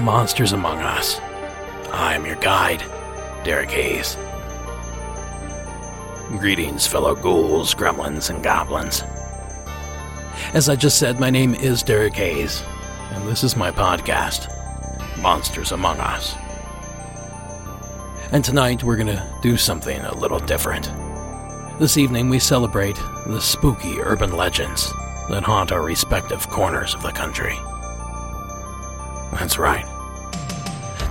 To Monsters Among Us. I'm your guide, Derek Hayes. Greetings, fellow ghouls, gremlins, and goblins. As I just said, my name is Derek Hayes, and this is my podcast, Monsters Among Us. And tonight we're gonna do something a little different. This evening we celebrate the spooky urban legends that haunt our respective corners of the country. That's right.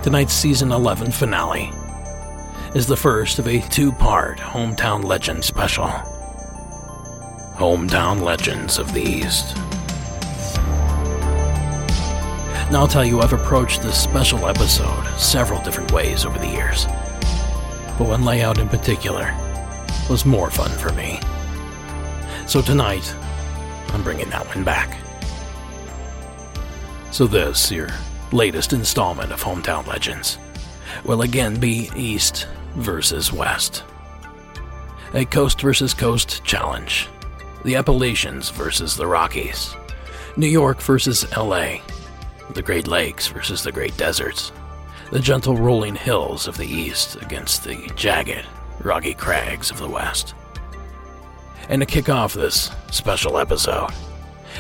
Tonight's season 11 finale is the first of a two part Hometown Legend special. Hometown Legends of the East. Now, I'll tell you, I've approached this special episode several different ways over the years, but one layout in particular was more fun for me. So tonight, I'm bringing that one back. So, this, your latest installment of Hometown Legends, will again be East versus West. A coast versus coast challenge. The Appalachians versus the Rockies. New York versus LA. The Great Lakes versus the Great Deserts. The gentle rolling hills of the East against the jagged, rocky crags of the West. And to kick off this special episode,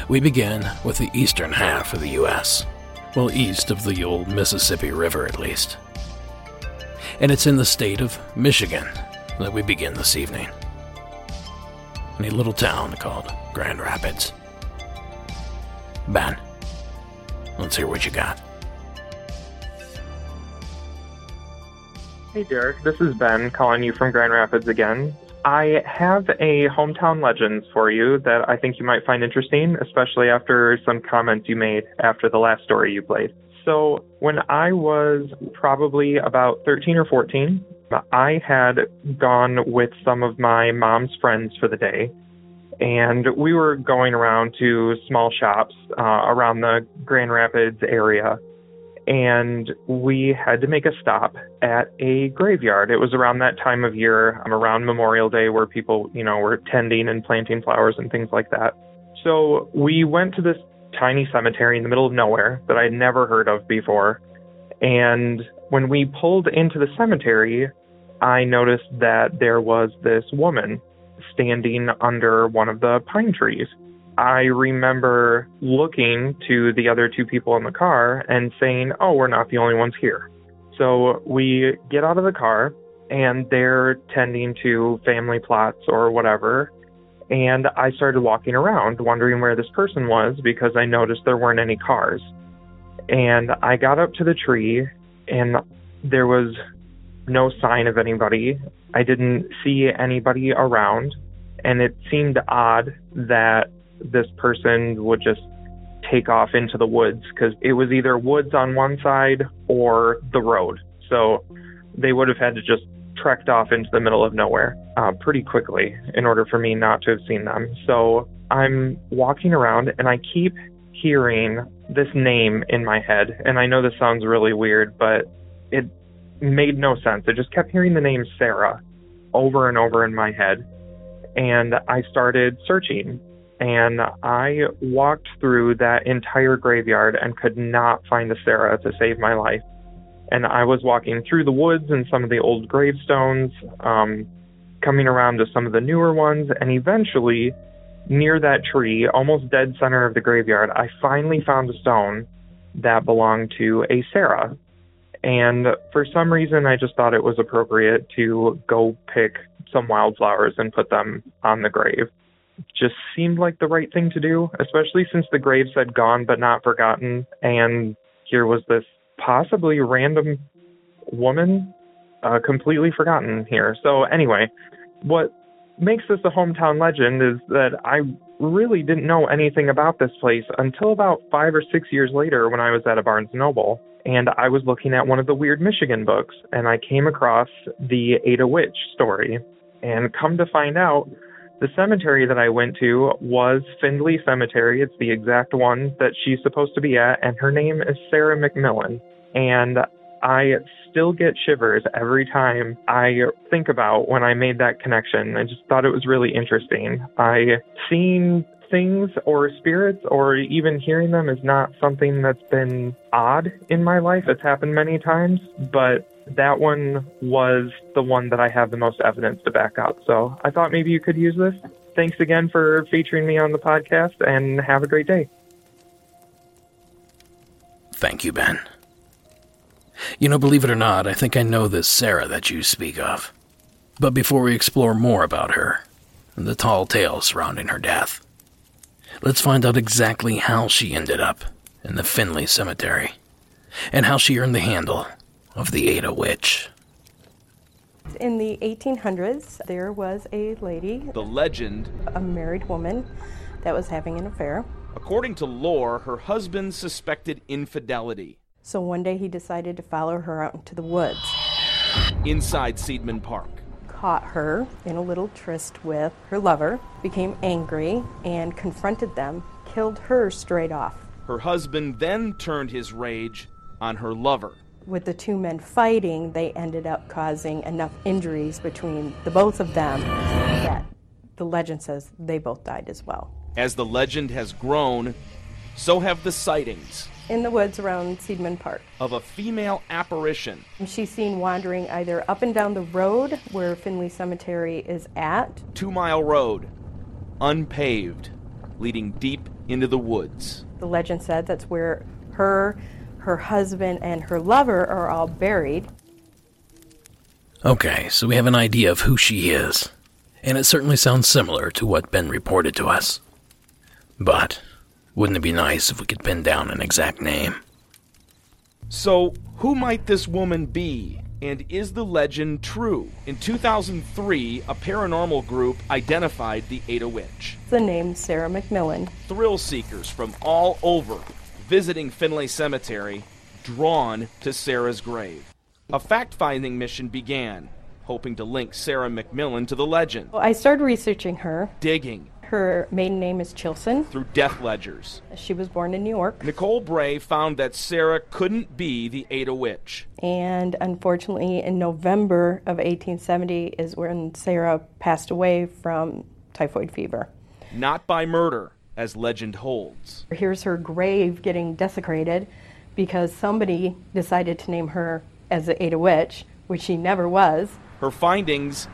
we begin with the eastern half of the U.S. Well, east of the old Mississippi River, at least. And it's in the state of Michigan that we begin this evening. In a little town called Grand Rapids. Ben, let's hear what you got. Hey Derek, this is Ben calling you from Grand Rapids again. I have a hometown legends for you that I think you might find interesting, especially after some comments you made after the last story you played. So, when I was probably about 13 or 14, I had gone with some of my mom's friends for the day, and we were going around to small shops uh, around the Grand Rapids area and we had to make a stop at a graveyard. It was around that time of year, um, around Memorial Day, where people, you know, were tending and planting flowers and things like that. So we went to this tiny cemetery in the middle of nowhere that I'd never heard of before. And when we pulled into the cemetery, I noticed that there was this woman standing under one of the pine trees. I remember looking to the other two people in the car and saying, Oh, we're not the only ones here. So we get out of the car and they're tending to family plots or whatever. And I started walking around wondering where this person was because I noticed there weren't any cars. And I got up to the tree and there was no sign of anybody. I didn't see anybody around. And it seemed odd that this person would just take off into the woods because it was either woods on one side or the road. So they would have had to just trekked off into the middle of nowhere uh, pretty quickly in order for me not to have seen them. So I'm walking around and I keep hearing this name in my head. And I know this sounds really weird, but it made no sense. I just kept hearing the name Sarah over and over in my head. And I started searching and I walked through that entire graveyard and could not find a Sarah to save my life. And I was walking through the woods and some of the old gravestones, um, coming around to some of the newer ones, and eventually, near that tree, almost dead center of the graveyard, I finally found a stone that belonged to a Sarah. And for some reason, I just thought it was appropriate to go pick some wildflowers and put them on the grave just seemed like the right thing to do, especially since the grave said gone but not forgotten. And here was this possibly random woman uh, completely forgotten here. So, anyway, what makes this a hometown legend is that I really didn't know anything about this place until about five or six years later when I was at a Barnes Noble and I was looking at one of the Weird Michigan books and I came across the Ada Witch story. And come to find out, the cemetery that I went to was Findlay Cemetery. It's the exact one that she's supposed to be at, and her name is Sarah McMillan. And I still get shivers every time I think about when I made that connection. I just thought it was really interesting. I seen things or spirits or even hearing them is not something that's been odd in my life. It's happened many times, but that one was the one that I have the most evidence to back up. So I thought maybe you could use this. Thanks again for featuring me on the podcast and have a great day. Thank you, Ben. You know, believe it or not, I think I know this Sarah that you speak of. But before we explore more about her, and the tall tale surrounding her death, let's find out exactly how she ended up in the Finley Cemetery and how she earned the handle of the Ada Witch. In the 1800s, there was a lady, The legend, a married woman, that was having an affair. according to lore, her husband suspected infidelity So one day he decided to follow her out into the woods, inside Seidman Park. caught her in a little tryst with her lover, became angry, and confronted them, killed her straight off. Her husband then turned his rage on her lover. With the two men fighting, they ended up causing enough injuries between the both of them that the legend says they both died as well. As the legend has grown, so have the sightings In the woods around Seidman Park. of a female apparition She's seen wandering either up and down the road where Finley Cemetery is at, two mile road, unpaved, leading deep into the woods. the legend said that's where her, her husband, and her lover are all buried. Okay, so we have an idea of who she is, and it certainly sounds similar to what Ben reported to us. But wouldn't it be nice if we could pin down an exact name? So, who might this woman be? And is the legend true? In 2003, a paranormal group identified the Ada Witch. The name Sarah McMillan. Thrill seekers from all over visiting Finlay Cemetery, drawn to Sarah's grave. A fact finding mission began, hoping to link Sarah McMillan to the legend. Well, I started researching her. Digging Her maiden name is Chilson. through death ledgers. She was born in New York, Nicole Bray found that Sarah couldn't be the Ada Witch. and unfortunately, in November of 1870 is when Sarah passed away from typhoid fever. Not by murder, as legend holds. Here's her grave getting desecrated because somebody decided to name her as the Ada Witch, which she never was. Her findings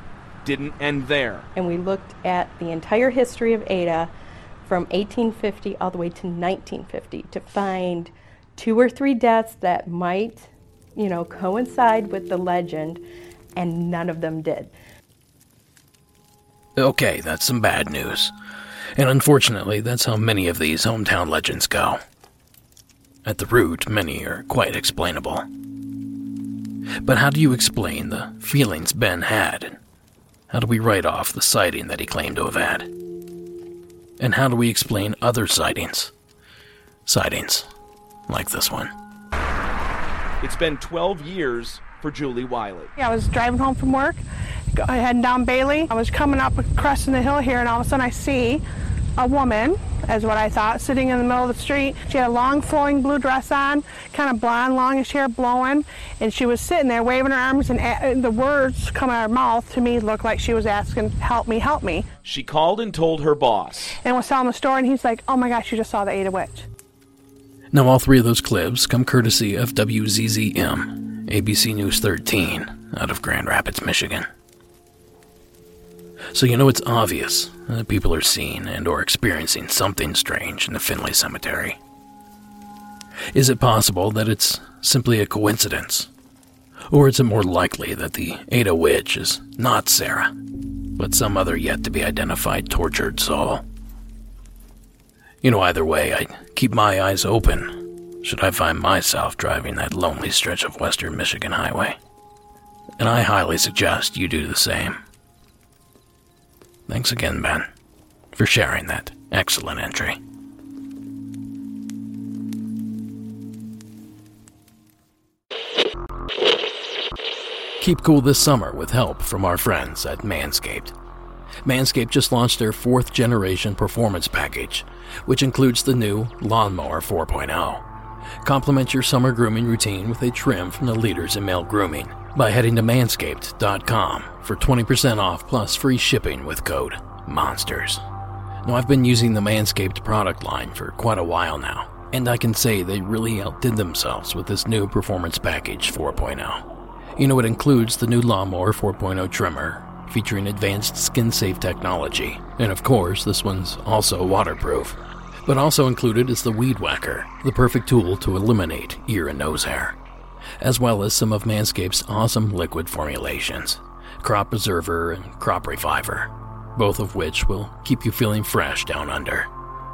didn't end there. And we looked at the entire history of Ada from 1850 all the way to 1950 to find two or three deaths that might, you know, coincide with the legend, and none of them did. Okay, that's some bad news. And unfortunately, that's how many of these hometown legends go. At the root, many are quite explainable. But how do you explain the feelings Ben had? How do we write off the sighting that he claimed to have had? And how do we explain other sightings? Sightings like this one. It's been 12 years for Julie Wiley. Yeah, I was driving home from work, heading down Bailey. I was coming up, crossing the hill here, and all of a sudden I see a woman, as what I thought, sitting in the middle of the street. She had a long flowing blue dress on, kind of blonde, longish hair blowing, and she was sitting there waving her arms, and, a- and the words coming out of her mouth to me looked like she was asking, "Help me, help me," She called and told her boss. and was telling the story. And he's like, "Oh my gosh, you just saw the Ada Witch." Now, all three of those clips come courtesy of WZZM, ABC News 13, out of Grand Rapids, Michigan. So you know it's obvious that people are seeing and or experiencing something strange in the Finley Cemetery. Is it possible that it's simply a coincidence? Or is it more likely that the Ada Witch is not Sarah, but some other yet to be identified tortured soul? You know, either way, I keep my eyes open should I find myself driving that lonely stretch of western Michigan highway. And I highly suggest you do the same. Thanks again, Ben, for sharing that excellent entry. Keep cool this summer with help from our friends at Manscaped. Manscaped just launched their fourth generation performance package, which includes the new Lawnmower 4.0. Complement your summer grooming routine with a trim from the leaders in male grooming by heading to manscaped.com for 20% off plus free shipping with code MONSTERS. Now, I've been using the Manscaped product line for quite a while now, and I can say they really outdid themselves with this new Performance Package 4.0. You know, it includes the new Lawnmower 4.0 trimmer, featuring advanced skin safe technology, and of course, this one's also waterproof. But also included is the Weed Whacker, the perfect tool to eliminate ear and nose hair, as well as some of Manscaped's awesome liquid formulations Crop Preserver and Crop Reviver, both of which will keep you feeling fresh down under,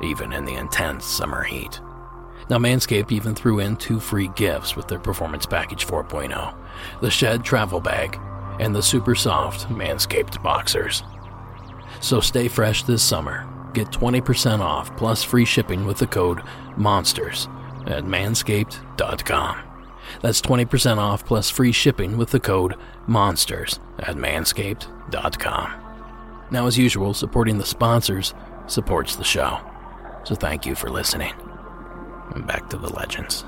even in the intense summer heat. Now, Manscaped even threw in two free gifts with their Performance Package 4.0 the Shed Travel Bag and the super soft Manscaped Boxers. So stay fresh this summer Get 20% off plus free shipping with the code MONSTERS at manscaped.com. That's 20% off plus free shipping with the code MONSTERS at manscaped.com. Now, as usual, supporting the sponsors supports the show. So thank you for listening. And back to the legends.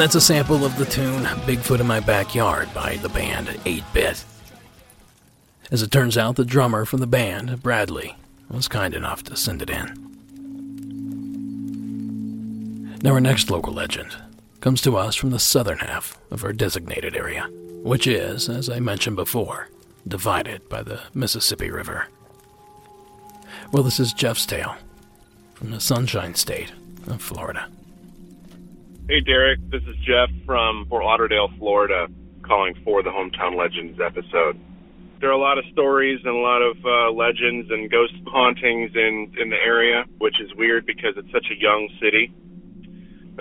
And that's a sample of the tune Bigfoot in My Backyard by the band 8 Bit. As it turns out, the drummer from the band, Bradley, was kind enough to send it in. Now, our next local legend comes to us from the southern half of our designated area, which is, as I mentioned before, divided by the Mississippi River. Well, this is Jeff's tale from the Sunshine State of Florida. Hey, Derek. This is Jeff from Fort Lauderdale, Florida, calling for the Hometown Legends episode. There are a lot of stories and a lot of uh, legends and ghost hauntings in, in the area, which is weird because it's such a young city.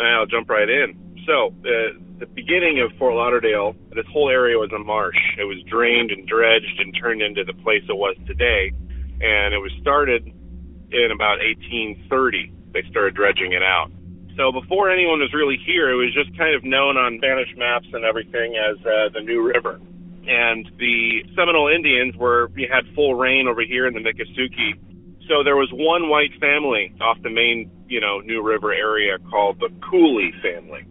I'll jump right in. So, uh, the beginning of Fort Lauderdale, this whole area was a marsh. It was drained and dredged and turned into the place it was today. And it was started in about 1830. They started dredging it out. So before anyone was really here, it was just kind of known on Spanish maps and everything as uh, the New River. And the Seminole Indians were we had full reign over here in the Miccosukee. So there was one white family off the main, you know, New River area called the Cooley family.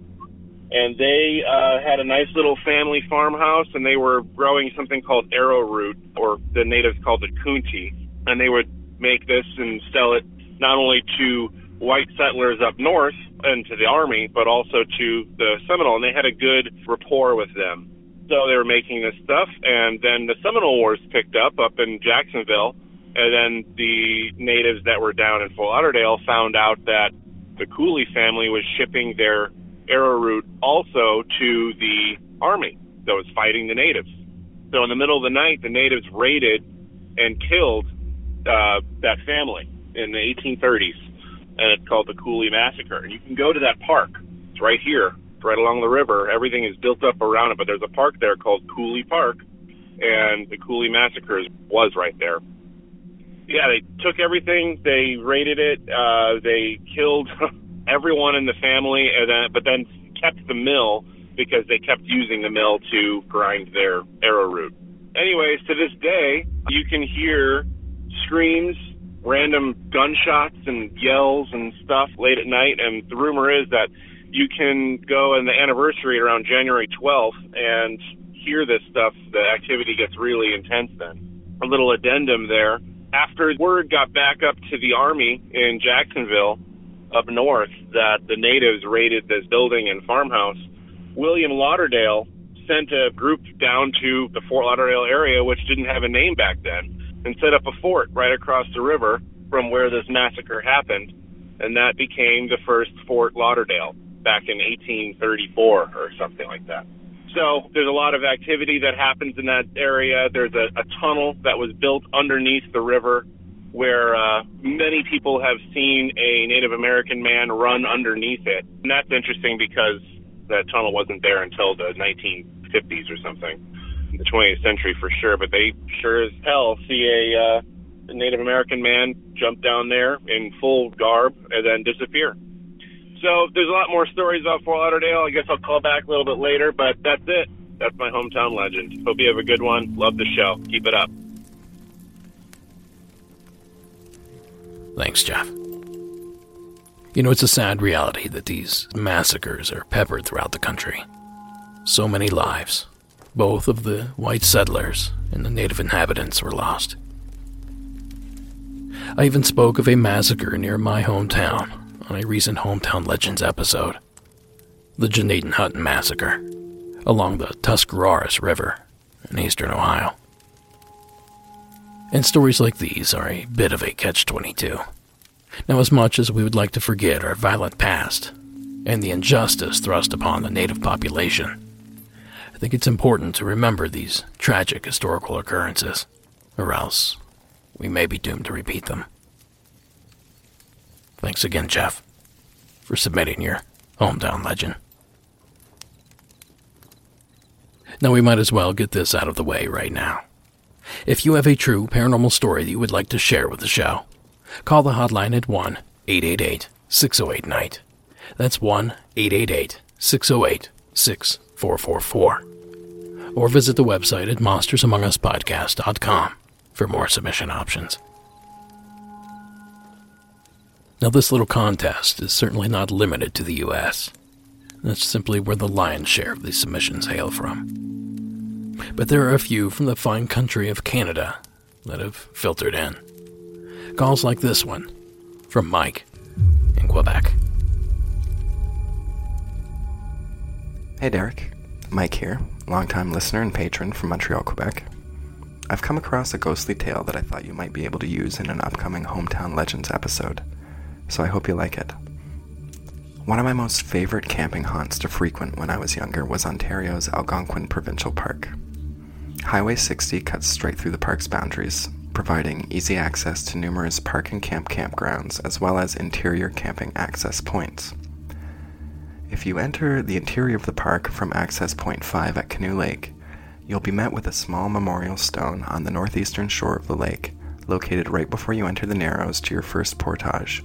And they uh, had a nice little family farmhouse, and they were growing something called arrowroot, or the natives called it coontie. And they would make this and sell it not only to white settlers up north and to the army, but also to the Seminole, and they had a good rapport with them. So they were making this stuff, and then the Seminole Wars picked up up in Jacksonville, and then the natives that were down in Fort Lauderdale found out that the Cooley family was shipping their arrowroot also to the army that was fighting the natives. So in the middle of the night, the natives raided and killed uh, that family in the 1830s and it's called the Cooley Massacre. And you can go to that park. It's right here. It's right along the river. Everything is built up around it, but there's a park there called Cooley Park, and the Cooley Massacre was right there. Yeah, they took everything. They raided it. Uh, they killed everyone in the family, and then but then kept the mill because they kept using the mill to grind their arrowroot. Anyways, to this day, you can hear screams random gunshots and yells and stuff late at night. And the rumor is that you can go on the anniversary around January 12th and hear this stuff. The activity gets really intense then. A little addendum there. After word got back up to the Army in Jacksonville, up north that the natives raided this building and farmhouse, William Lauderdale sent a group down to the Fort Lauderdale area, which didn't have a name back then, and set up a fort right across the river from where this massacre happened. And that became the first Fort Lauderdale back in 1834 or something like that. So there's a lot of activity that happens in that area. There's a, a tunnel that was built underneath the river where uh, many people have seen a Native American man run underneath it. And that's interesting because that tunnel wasn't there until the 1950s or something, the 20th century for sure. But they sure as hell see a, uh, Native American man jump down there in full garb and then disappear. So there's a lot more stories about Fort Lauderdale. I guess I'll call back a little bit later, but that's it. That's my hometown legend. Hope you have a good one. Love the show. Keep it up. Thanks, Jeff. You know, it's a sad reality that these massacres are peppered throughout the country. So many lives, both of the white settlers and the native inhabitants, were lost. I even spoke of a massacre near my hometown on a recent Hometown Legends episode the Gnadenhutten Massacre along the Tuscarawas River in eastern Ohio. And stories like these are a bit of a catch 22. Now, as much as we would like to forget our violent past and the injustice thrust upon the native population, I think it's important to remember these tragic historical occurrences, or else we may be doomed to repeat them. Thanks again, Jeff, for submitting your hometown legend. Now, we might as well get this out of the way right now. If you have a true paranormal story that you would like to share with the show, call the hotline at 1 888 608 Night. That's 1 888 608 6444. Or visit the website at monstersamonguspodcast.com for more submission options. Now, this little contest is certainly not limited to the U.S. That's simply where the lion's share of these submissions hail from. But there are a few from the fine country of Canada that have filtered in. Calls like this one from Mike in Quebec. Hey Derek, Mike here, longtime listener and patron from Montreal, Quebec. I've come across a ghostly tale that I thought you might be able to use in an upcoming Hometown Legends episode, so I hope you like it. One of my most favorite camping haunts to frequent when I was younger was Ontario's Algonquin Provincial Park. Highway 60 cuts straight through the park's boundaries, providing easy access to numerous park and camp campgrounds as well as interior camping access points. If you enter the interior of the park from Access Point 5 at Canoe Lake, you'll be met with a small memorial stone on the northeastern shore of the lake, located right before you enter the Narrows to your first portage.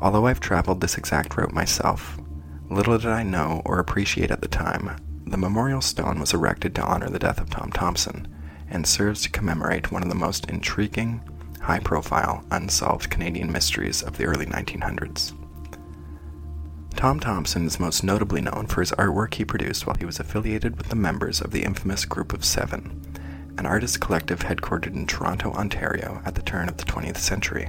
Although I've traveled this exact route myself, little did I know or appreciate at the time, the memorial stone was erected to honor the death of Tom Thompson and serves to commemorate one of the most intriguing, high profile, unsolved Canadian mysteries of the early 1900s. Tom Thompson is most notably known for his artwork he produced while he was affiliated with the members of the infamous Group of Seven, an artist collective headquartered in Toronto, Ontario at the turn of the 20th century.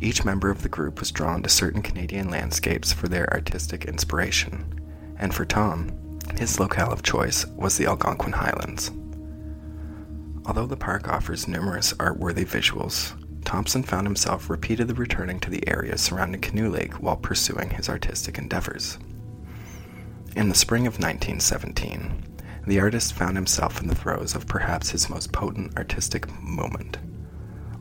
Each member of the group was drawn to certain Canadian landscapes for their artistic inspiration, and for Tom, his locale of choice was the Algonquin Highlands. Although the park offers numerous art worthy visuals, Thompson found himself repeatedly returning to the area surrounding Canoe Lake while pursuing his artistic endeavors. In the spring of 1917, the artist found himself in the throes of perhaps his most potent artistic moment.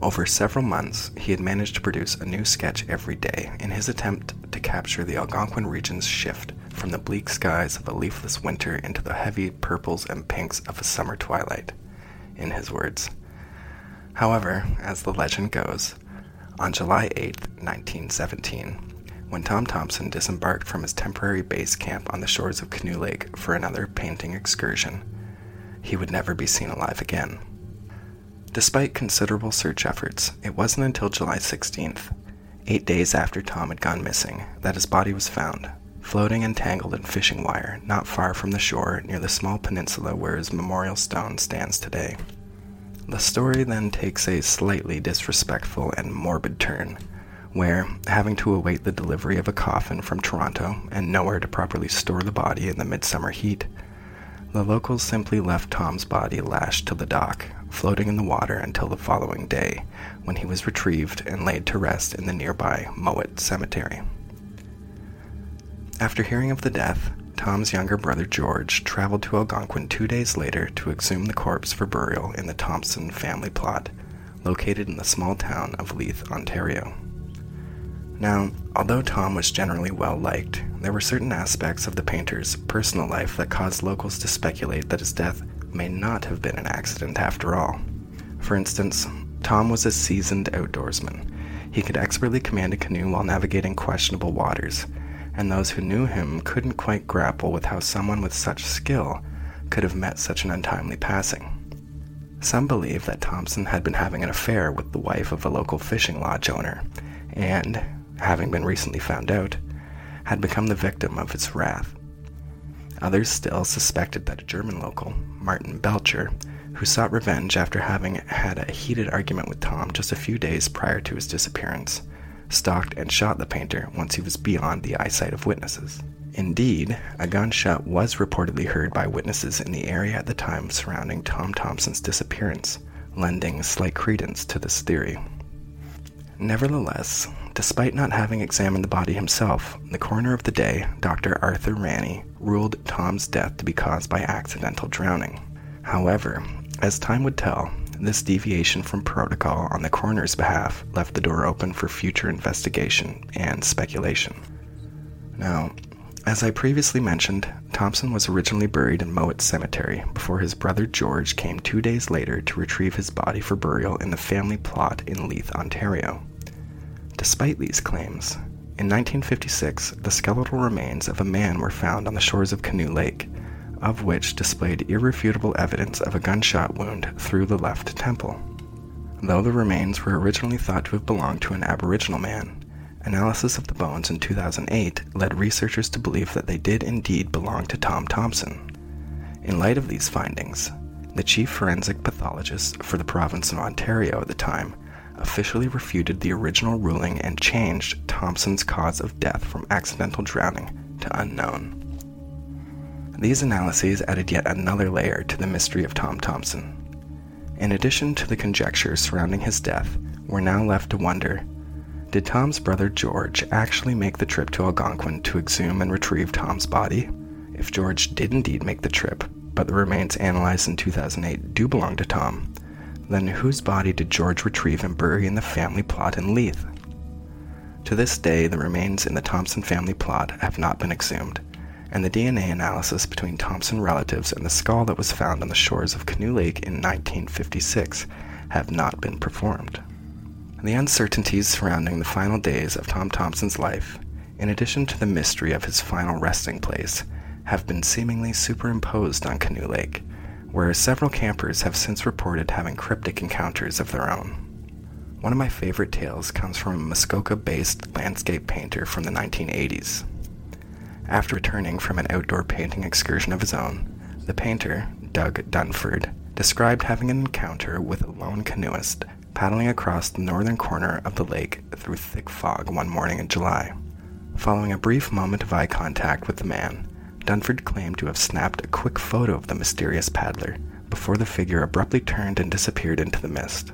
Over several months, he had managed to produce a new sketch every day in his attempt to capture the Algonquin region's shift from the bleak skies of a leafless winter into the heavy purples and pinks of a summer twilight, in his words. However, as the legend goes, on July 8, 1917, when Tom Thompson disembarked from his temporary base camp on the shores of Canoe Lake for another painting excursion, he would never be seen alive again. Despite considerable search efforts, it wasn't until July 16th, eight days after Tom had gone missing, that his body was found, floating entangled in fishing wire not far from the shore near the small peninsula where his memorial stone stands today. The story then takes a slightly disrespectful and morbid turn where, having to await the delivery of a coffin from Toronto and nowhere to properly store the body in the midsummer heat, the locals simply left Tom's body lashed to the dock, floating in the water until the following day, when he was retrieved and laid to rest in the nearby Mowat Cemetery. After hearing of the death, Tom's younger brother George traveled to Algonquin two days later to exhume the corpse for burial in the Thompson family plot, located in the small town of Leith, Ontario. Now, although Tom was generally well liked, there were certain aspects of the painter's personal life that caused locals to speculate that his death may not have been an accident after all. For instance, Tom was a seasoned outdoorsman. He could expertly command a canoe while navigating questionable waters, and those who knew him couldn't quite grapple with how someone with such skill could have met such an untimely passing. Some believe that Thompson had been having an affair with the wife of a local fishing lodge owner, and, having been recently found out, had become the victim of its wrath. Others still suspected that a German local, Martin Bletcher, who sought revenge after having had a heated argument with Tom just a few days prior to his disappearance, stalked and shot the painter once he was beyond the eyesight of witnesses. Indeed, a gunshot was reportedly heard by witnesses in the area at the time surrounding Tom Thompson's disappearance, lending slight credence to this theory. Nevertheless, despite not having examined the body himself, the coroner of the day, Dr. Arthur Ranney, ruled Tom's death to be caused by accidental drowning. However, as time would tell, this deviation from protocol on the coroner's behalf left the door open for future investigation and speculation. Now, as I previously mentioned, Thompson was originally buried in Mowat Cemetery before his brother George came two days later to retrieve his body for burial in the family plot in Leith, Ontario. Despite these claims, in 1956, the skeletal remains of a man were found on the shores of Canoe Lake, of which displayed irrefutable evidence of a gunshot wound through the left temple. Though the remains were originally thought to have belonged to an Aboriginal man, analysis of the bones in 2008 led researchers to believe that they did indeed belong to Tom Thompson. In light of these findings, the chief forensic pathologist for the province of Ontario at the time officially refuted the original ruling and changed Thompson's cause of death from accidental drowning to unknown. These analyses added yet another layer to the mystery of Tom Thompson. In addition to the conjectures surrounding his death, we're now left to wonder did Tom's brother George actually make the trip to Algonquin to exhume and retrieve Tom's body? If George did indeed make the trip, but the remains analyzed in 2008 do belong to Tom, then whose body did George retrieve and bury in the family plot in Leith? To this day, the remains in the Thompson family plot have not been exhumed, and the DNA analysis between Thompson relatives and the skull that was found on the shores of Canoe Lake in 1956 have not been performed. The uncertainties surrounding the final days of Tom Thompson's life, in addition to the mystery of his final resting place, have been seemingly superimposed on Canoe Lake, where several campers have since reported having cryptic encounters of their own. One of my favorite tales comes from a Muskoka based landscape painter from the 1980s. After returning from an outdoor painting excursion of his own, the painter, Doug Dunford, described having an encounter with a lone canoeist paddling across the northern corner of the lake through thick fog one morning in July. Following a brief moment of eye contact with the man, Dunford claimed to have snapped a quick photo of the mysterious paddler before the figure abruptly turned and disappeared into the mist.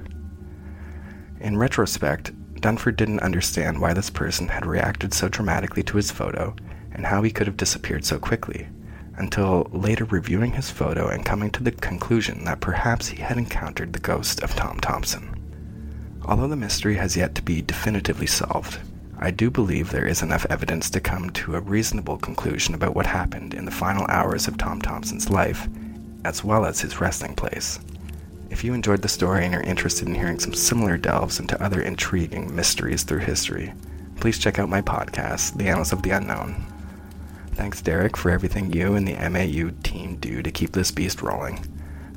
In retrospect, Dunford didn't understand why this person had reacted so dramatically to his photo and how he could have disappeared so quickly, until later reviewing his photo and coming to the conclusion that perhaps he had encountered the ghost of Tom Thompson. Although the mystery has yet to be definitively solved, I do believe there is enough evidence to come to a reasonable conclusion about what happened in the final hours of Tom Thompson's life, as well as his resting place. If you enjoyed the story and are interested in hearing some similar delves into other intriguing mysteries through history, please check out my podcast, The Annals of the Unknown. Thanks, Derek, for everything you and the MAU team do to keep this beast rolling.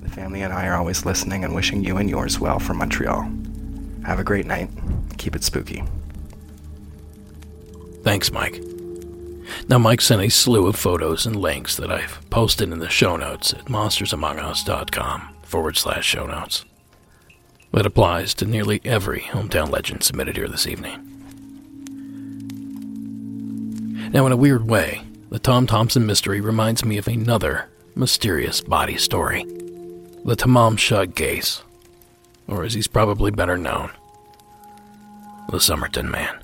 The family and I are always listening and wishing you and yours well from Montreal. Have a great night. Keep it spooky. Thanks, Mike. Now, Mike sent a slew of photos and links that I've posted in the show notes at monstersamongus.com forward slash show notes. That applies to nearly every hometown legend submitted here this evening. Now, in a weird way, the Tom Thompson mystery reminds me of another mysterious body story the Tamam Shud case, or as he's probably better known, the Somerton Man.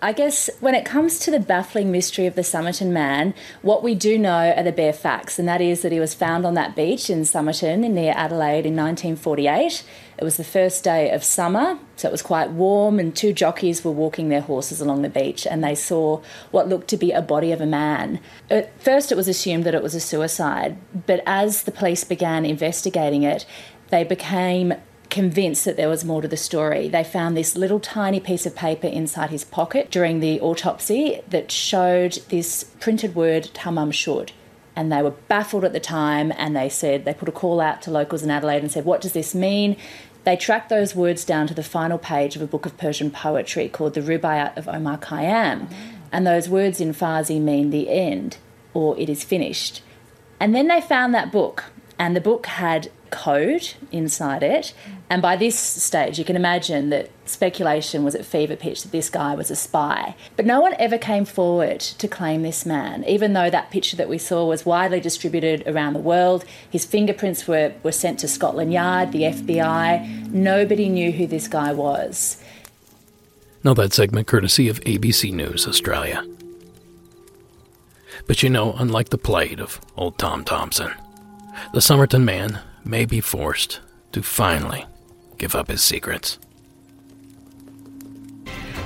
I guess when it comes to the baffling mystery of the Somerton man, what we do know are the bare facts, and that is that he was found on that beach in Somerton near Adelaide in 1948. It was the first day of summer, so it was quite warm, and two jockeys were walking their horses along the beach and they saw what looked to be a body of a man. At first, it was assumed that it was a suicide, but as the police began investigating it, they became convinced that there was more to the story. They found this little tiny piece of paper inside his pocket during the autopsy that showed this printed word Tamam Shud. And they were baffled at the time and they said, they put a call out to locals in Adelaide and said, What does this mean? They tracked those words down to the final page of a book of Persian poetry called the Rubaiyat of Omar Khayyam. Ah. And those words in Farsi mean the end or it is finished. And then they found that book, and the book had code inside it. And by this stage, you can imagine that speculation was at fever pitch that this guy was a spy. But no one ever came forward to claim this man, even though that picture that we saw was widely distributed around the world. His fingerprints were, were sent to Scotland Yard, the FBI. Nobody knew who this guy was. Now, that segment courtesy of ABC News Australia. But you know, unlike the plight of old Tom Thompson, the Somerton man may be forced to finally give up his secrets.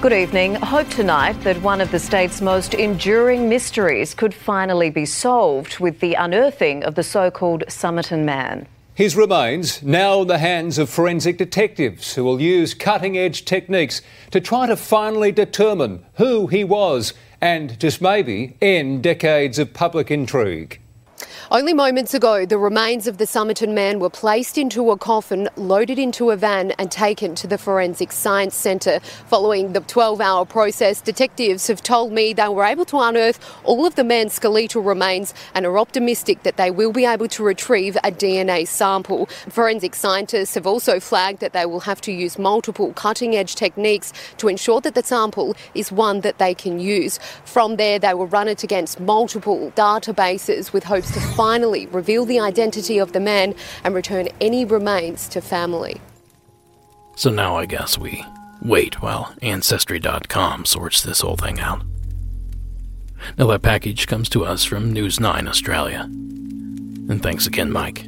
Good evening. Hope tonight that one of the state's most enduring mysteries could finally be solved with the unearthing of the so called Somerton Man. His remains now in the hands of forensic detectives who will use cutting edge techniques to try to finally determine who he was and just maybe end decades of public intrigue. Only moments ago, the remains of the Somerton man were placed into a coffin, loaded into a van, and taken to the Forensic Science Centre. Following the 12 hour process, detectives have told me they were able to unearth all of the man's skeletal remains and are optimistic that they will be able to retrieve a DNA sample. Forensic scientists have also flagged that they will have to use multiple cutting edge techniques to ensure that the sample is one that they can use. From there, they will run it against multiple databases with hopes to finally reveal the identity of the man and return any remains to family. So now I guess we wait while Ancestry.com sorts this whole thing out. Now that package comes to us from News 9 Australia. And thanks again, Mike,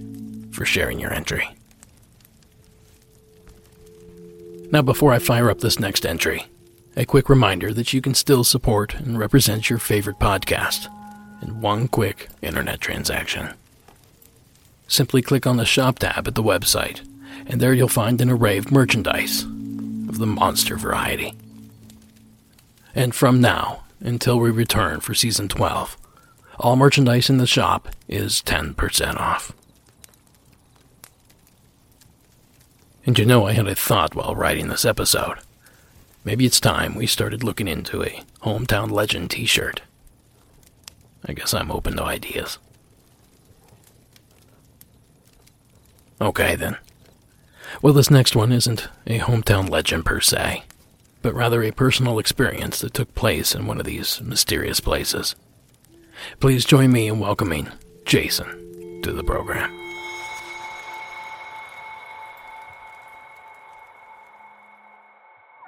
for sharing your entry. Now, before I fire up this next entry, a quick reminder that you can still support and represent your favorite podcast in one quick internet transaction. Simply click on the Shop tab at the website, and there you'll find an array of merchandise of the monster variety. And from now until we return for Season 12, all merchandise in the shop is 10% off. And you know, I had a thought while writing this episode. Maybe it's time we started looking into a Hometown Legend t shirt. I guess I'm open to ideas. Okay, then. Well, this next one isn't a hometown legend per se, but rather a personal experience that took place in one of these mysterious places. Please join me in welcoming Jason to the program.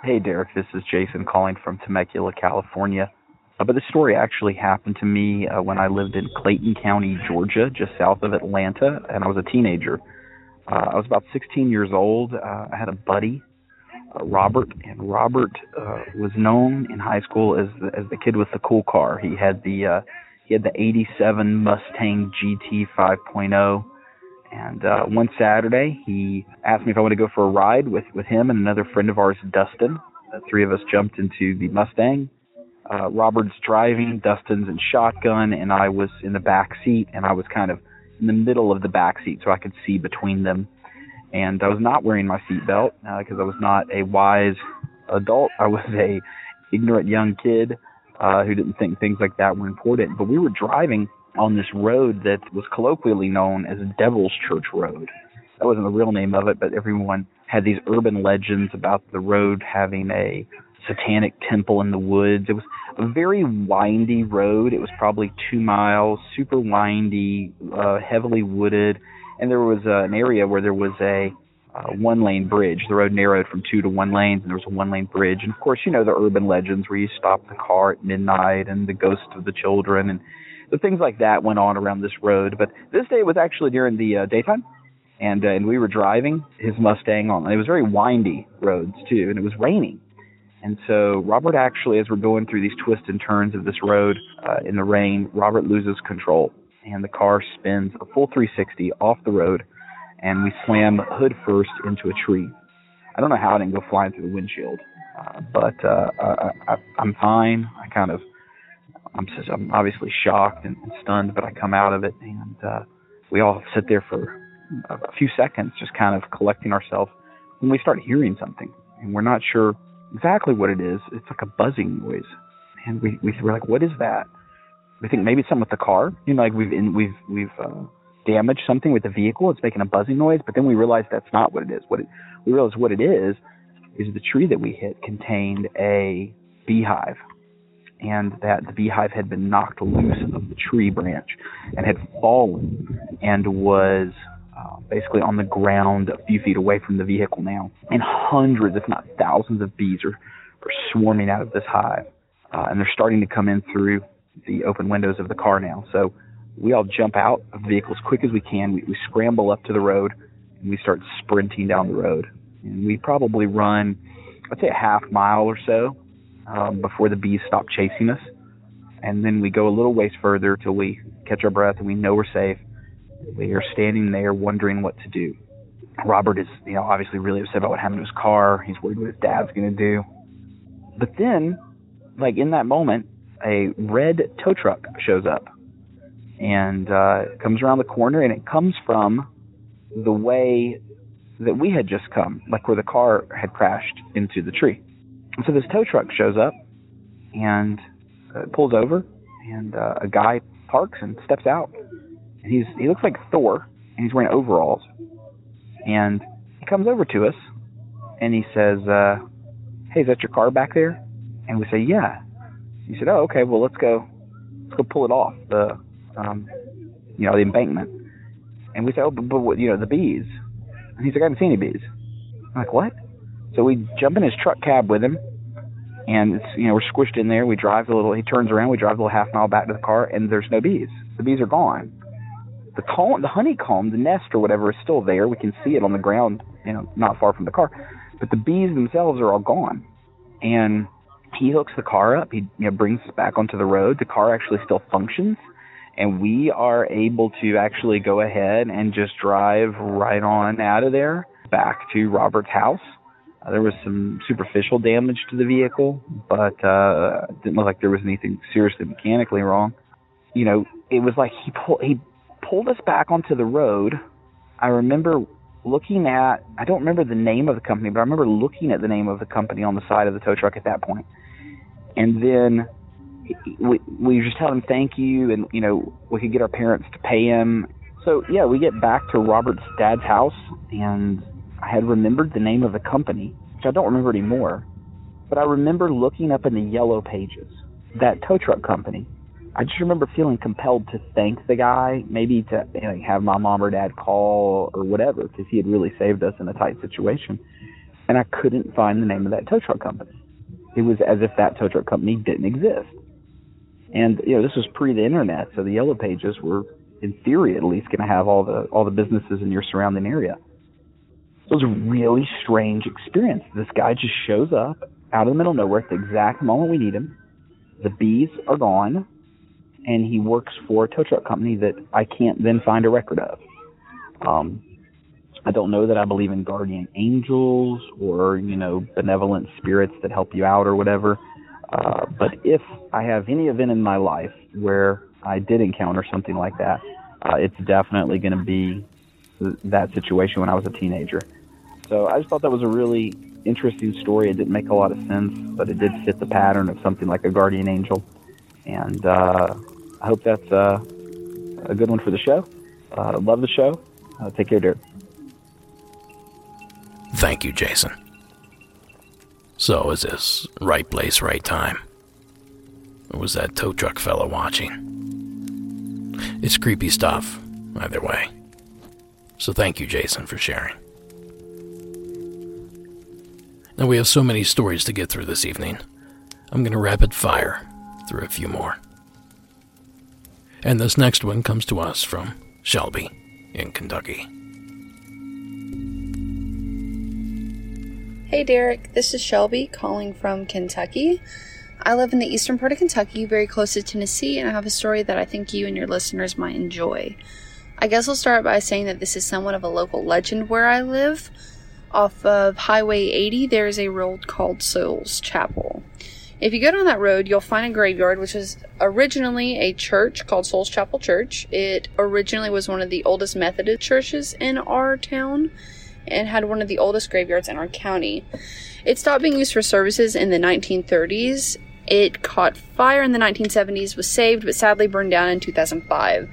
Hey, Derek, this is Jason calling from Temecula, California. Uh, but the story actually happened to me uh, when I lived in Clayton County, Georgia, just south of Atlanta, and I was a teenager. Uh, I was about 16 years old. Uh, I had a buddy, uh, Robert, and Robert uh, was known in high school as the, as the kid with the cool car. He had the uh, he had the '87 Mustang GT 5.0. And uh, one Saturday, he asked me if I wanted to go for a ride with with him and another friend of ours, Dustin. The three of us jumped into the Mustang uh, Robert's driving, Dustin's in shotgun, and I was in the back seat, and I was kind of in the middle of the back seat so I could see between them. And I was not wearing my seatbelt because uh, I was not a wise adult. I was a ignorant young kid uh, who didn't think things like that were important. But we were driving on this road that was colloquially known as Devil's Church Road. That wasn't the real name of it, but everyone had these urban legends about the road having a satanic temple in the woods. It was a very windy road. It was probably two miles, super windy, uh, heavily wooded, and there was uh, an area where there was a uh, one lane bridge. The road narrowed from two to one lanes, and there was a one lane bridge. And of course, you know the urban legends where you stop the car at midnight and the ghost of the children and the things like that went on around this road. But this day was actually during the uh, daytime, and uh, and we were driving his Mustang on. It was very windy roads too, and it was raining. And so Robert actually, as we're going through these twists and turns of this road uh, in the rain, Robert loses control, and the car spins a full 360 off the road, and we slam hood first into a tree. I don't know how I didn't go flying through the windshield, uh, but uh, I, I, I'm fine. I kind of, I'm, just, I'm obviously shocked and, and stunned, but I come out of it, and uh, we all sit there for a, a few seconds, just kind of collecting ourselves. And we start hearing something, and we're not sure exactly what it is. It's like a buzzing noise, and we we were like, "What is that?" We think maybe it's something with the car. You know, like we've in, we've we've uh, damaged something with the vehicle. It's making a buzzing noise, but then we realized that's not what it is. What it, we realized what it is is the tree that we hit contained a beehive, and that the beehive had been knocked loose of the tree branch and had fallen and was uh, basically on the ground a few feet away from the vehicle now. And hundreds, if not thousands, of bees are, are swarming out of this hive. Uh, and they're starting to come in through the open windows of the car now. So we all jump out of the vehicle as quick as we can. We, we scramble up to the road and we start sprinting down the road. And we probably run, I'd say, a half mile or so um, before the bees stop chasing us. And then we go a little ways further till we catch our breath and we know we're safe we are standing there wondering what to do. Robert is, you know, obviously really upset about what happened to his car. He's worried what his dad's going to do. But then, like in that moment, a red tow truck shows up and uh, comes around the corner, and it comes from the way that we had just come, like where the car had crashed into the tree. And so this tow truck shows up and uh, pulls over, and uh, a guy parks and steps out he's he looks like Thor, and he's wearing overalls. And he comes over to us, and he says, uh, "Hey, is that your car back there?" And we say, "Yeah." He said, "Oh, okay. Well, let's go. Let's go pull it off the, um, you know, the embankment." And we say, "Oh, but, but what, you know, the bees." And he's like, "I haven't seen any bees." I'm like, "What?" So we jump in his truck cab with him, and it's you know we're squished in there. We drive a little. He turns around. We drive a little half mile back to the car, and there's no bees. The bees are gone the comb, the honeycomb, the nest or whatever is still there. We can see it on the ground, you know, not far from the car. But the bees themselves are all gone. And he hooks the car up. He you know, brings us back onto the road. The car actually still functions, and we are able to actually go ahead and just drive right on out of there back to Robert's house. Uh, there was some superficial damage to the vehicle, but uh, it didn't look like there was anything seriously mechanically wrong. You know, it was like he pulled he pulled us back onto the road, I remember looking at, I don't remember the name of the company, but I remember looking at the name of the company on the side of the tow truck at that point. And then we, we just tell him thank you, and, you know, we could get our parents to pay him. So, yeah, we get back to Robert's dad's house, and I had remembered the name of the company, which I don't remember anymore. But I remember looking up in the yellow pages that tow truck company I just remember feeling compelled to thank the guy, maybe to you know, have my mom or dad call or whatever, because he had really saved us in a tight situation. And I couldn't find the name of that tow truck company. It was as if that tow truck company didn't exist. And you know, this was pre the internet, so the yellow pages were, in theory, at least, going to have all the all the businesses in your surrounding area. So it was a really strange experience. This guy just shows up out of the middle of nowhere at the exact moment we need him. The bees are gone and he works for a tow truck company that I can't then find a record of. Um, I don't know that I believe in guardian angels or you know benevolent spirits that help you out or whatever. Uh, but if I have any event in my life where I did encounter something like that, uh, it's definitely going to be that situation when I was a teenager. So I just thought that was a really interesting story. It didn't make a lot of sense, but it did fit the pattern of something like a guardian angel. And uh, I hope that's uh, a good one for the show. Uh, love the show. Uh, take care, Derek. Thank you, Jason. So is this right place, right time? Or was that tow truck fella watching? It's creepy stuff, either way. So thank you, Jason, for sharing. Now we have so many stories to get through this evening. I'm going to rapid fire through a few more. And this next one comes to us from Shelby in Kentucky. Hey Derek, this is Shelby calling from Kentucky. I live in the eastern part of Kentucky, very close to Tennessee, and I have a story that I think you and your listeners might enjoy. I guess I'll start by saying that this is somewhat of a local legend where I live. Off of Highway 80, there is a road called Souls Chapel. If you go down that road, you'll find a graveyard, which was originally a church called Souls Chapel Church. It originally was one of the oldest Methodist churches in our town and had one of the oldest graveyards in our county. It stopped being used for services in the 1930s. It caught fire in the 1970s, was saved, but sadly burned down in 2005.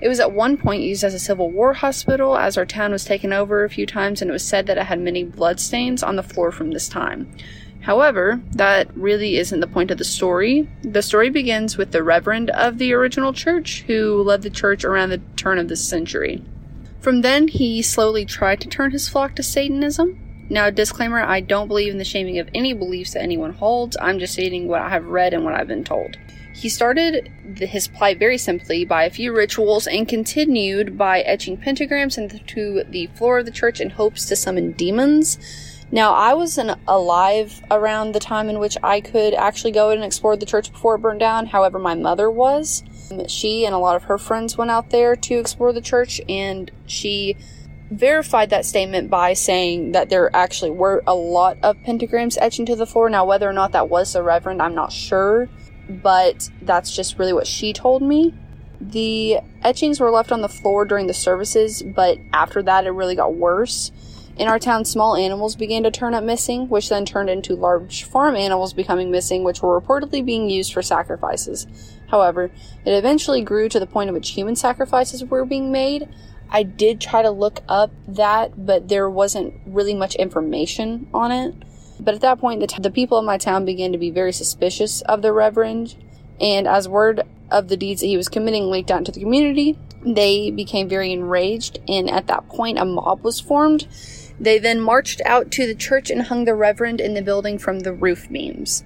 It was at one point used as a Civil War hospital, as our town was taken over a few times, and it was said that it had many bloodstains on the floor from this time. However, that really isn't the point of the story. The story begins with the reverend of the original church who led the church around the turn of the century. From then, he slowly tried to turn his flock to Satanism. Now, disclaimer I don't believe in the shaming of any beliefs that anyone holds. I'm just stating what I have read and what I've been told. He started his plight very simply by a few rituals and continued by etching pentagrams into the floor of the church in hopes to summon demons. Now, I wasn't alive around the time in which I could actually go and explore the church before it burned down. However, my mother was. Um, she and a lot of her friends went out there to explore the church, and she verified that statement by saying that there actually were a lot of pentagrams etched into the floor. Now, whether or not that was the Reverend, I'm not sure, but that's just really what she told me. The etchings were left on the floor during the services, but after that, it really got worse. In our town, small animals began to turn up missing, which then turned into large farm animals becoming missing, which were reportedly being used for sacrifices. However, it eventually grew to the point at which human sacrifices were being made. I did try to look up that, but there wasn't really much information on it. But at that point, the, t- the people of my town began to be very suspicious of the Reverend, and as word of the deeds that he was committing leaked out into the community, they became very enraged, and at that point, a mob was formed. They then marched out to the church and hung the Reverend in the building from the roof beams.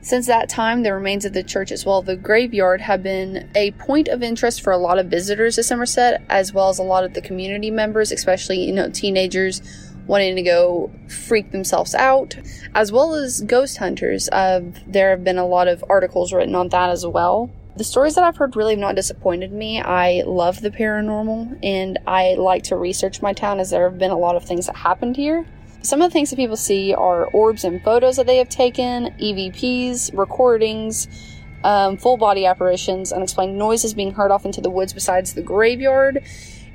Since that time, the remains of the church as well as the graveyard have been a point of interest for a lot of visitors to Somerset, as well as a lot of the community members, especially you know teenagers wanting to go freak themselves out, as well as ghost hunters. Uh, there have been a lot of articles written on that as well. The stories that I've heard really have not disappointed me. I love the paranormal and I like to research my town as there have been a lot of things that happened here. Some of the things that people see are orbs and photos that they have taken, EVPs, recordings, um, full body apparitions, unexplained noises being heard off into the woods besides the graveyard.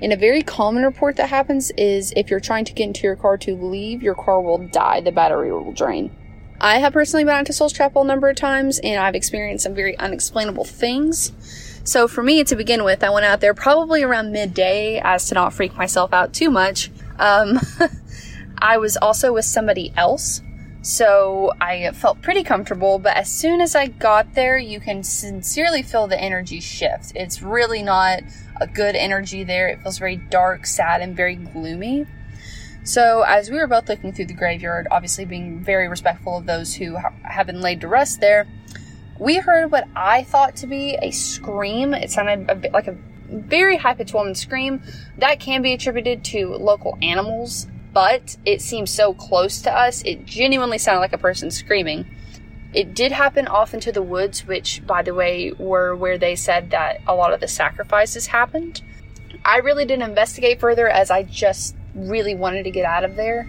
And a very common report that happens is if you're trying to get into your car to leave, your car will die, the battery will drain. I have personally been to Souls Chapel a number of times and I've experienced some very unexplainable things. So for me, to begin with, I went out there probably around midday as to not freak myself out too much. Um, I was also with somebody else, so I felt pretty comfortable. But as soon as I got there, you can sincerely feel the energy shift. It's really not a good energy there. It feels very dark, sad, and very gloomy. So, as we were both looking through the graveyard, obviously being very respectful of those who ha- have been laid to rest there, we heard what I thought to be a scream. It sounded a bit like a very high pitched woman scream. That can be attributed to local animals but it seemed so close to us, it genuinely sounded like a person screaming. It did happen off into the woods, which, by the way, were where they said that a lot of the sacrifices happened. I really didn't investigate further as I just really wanted to get out of there.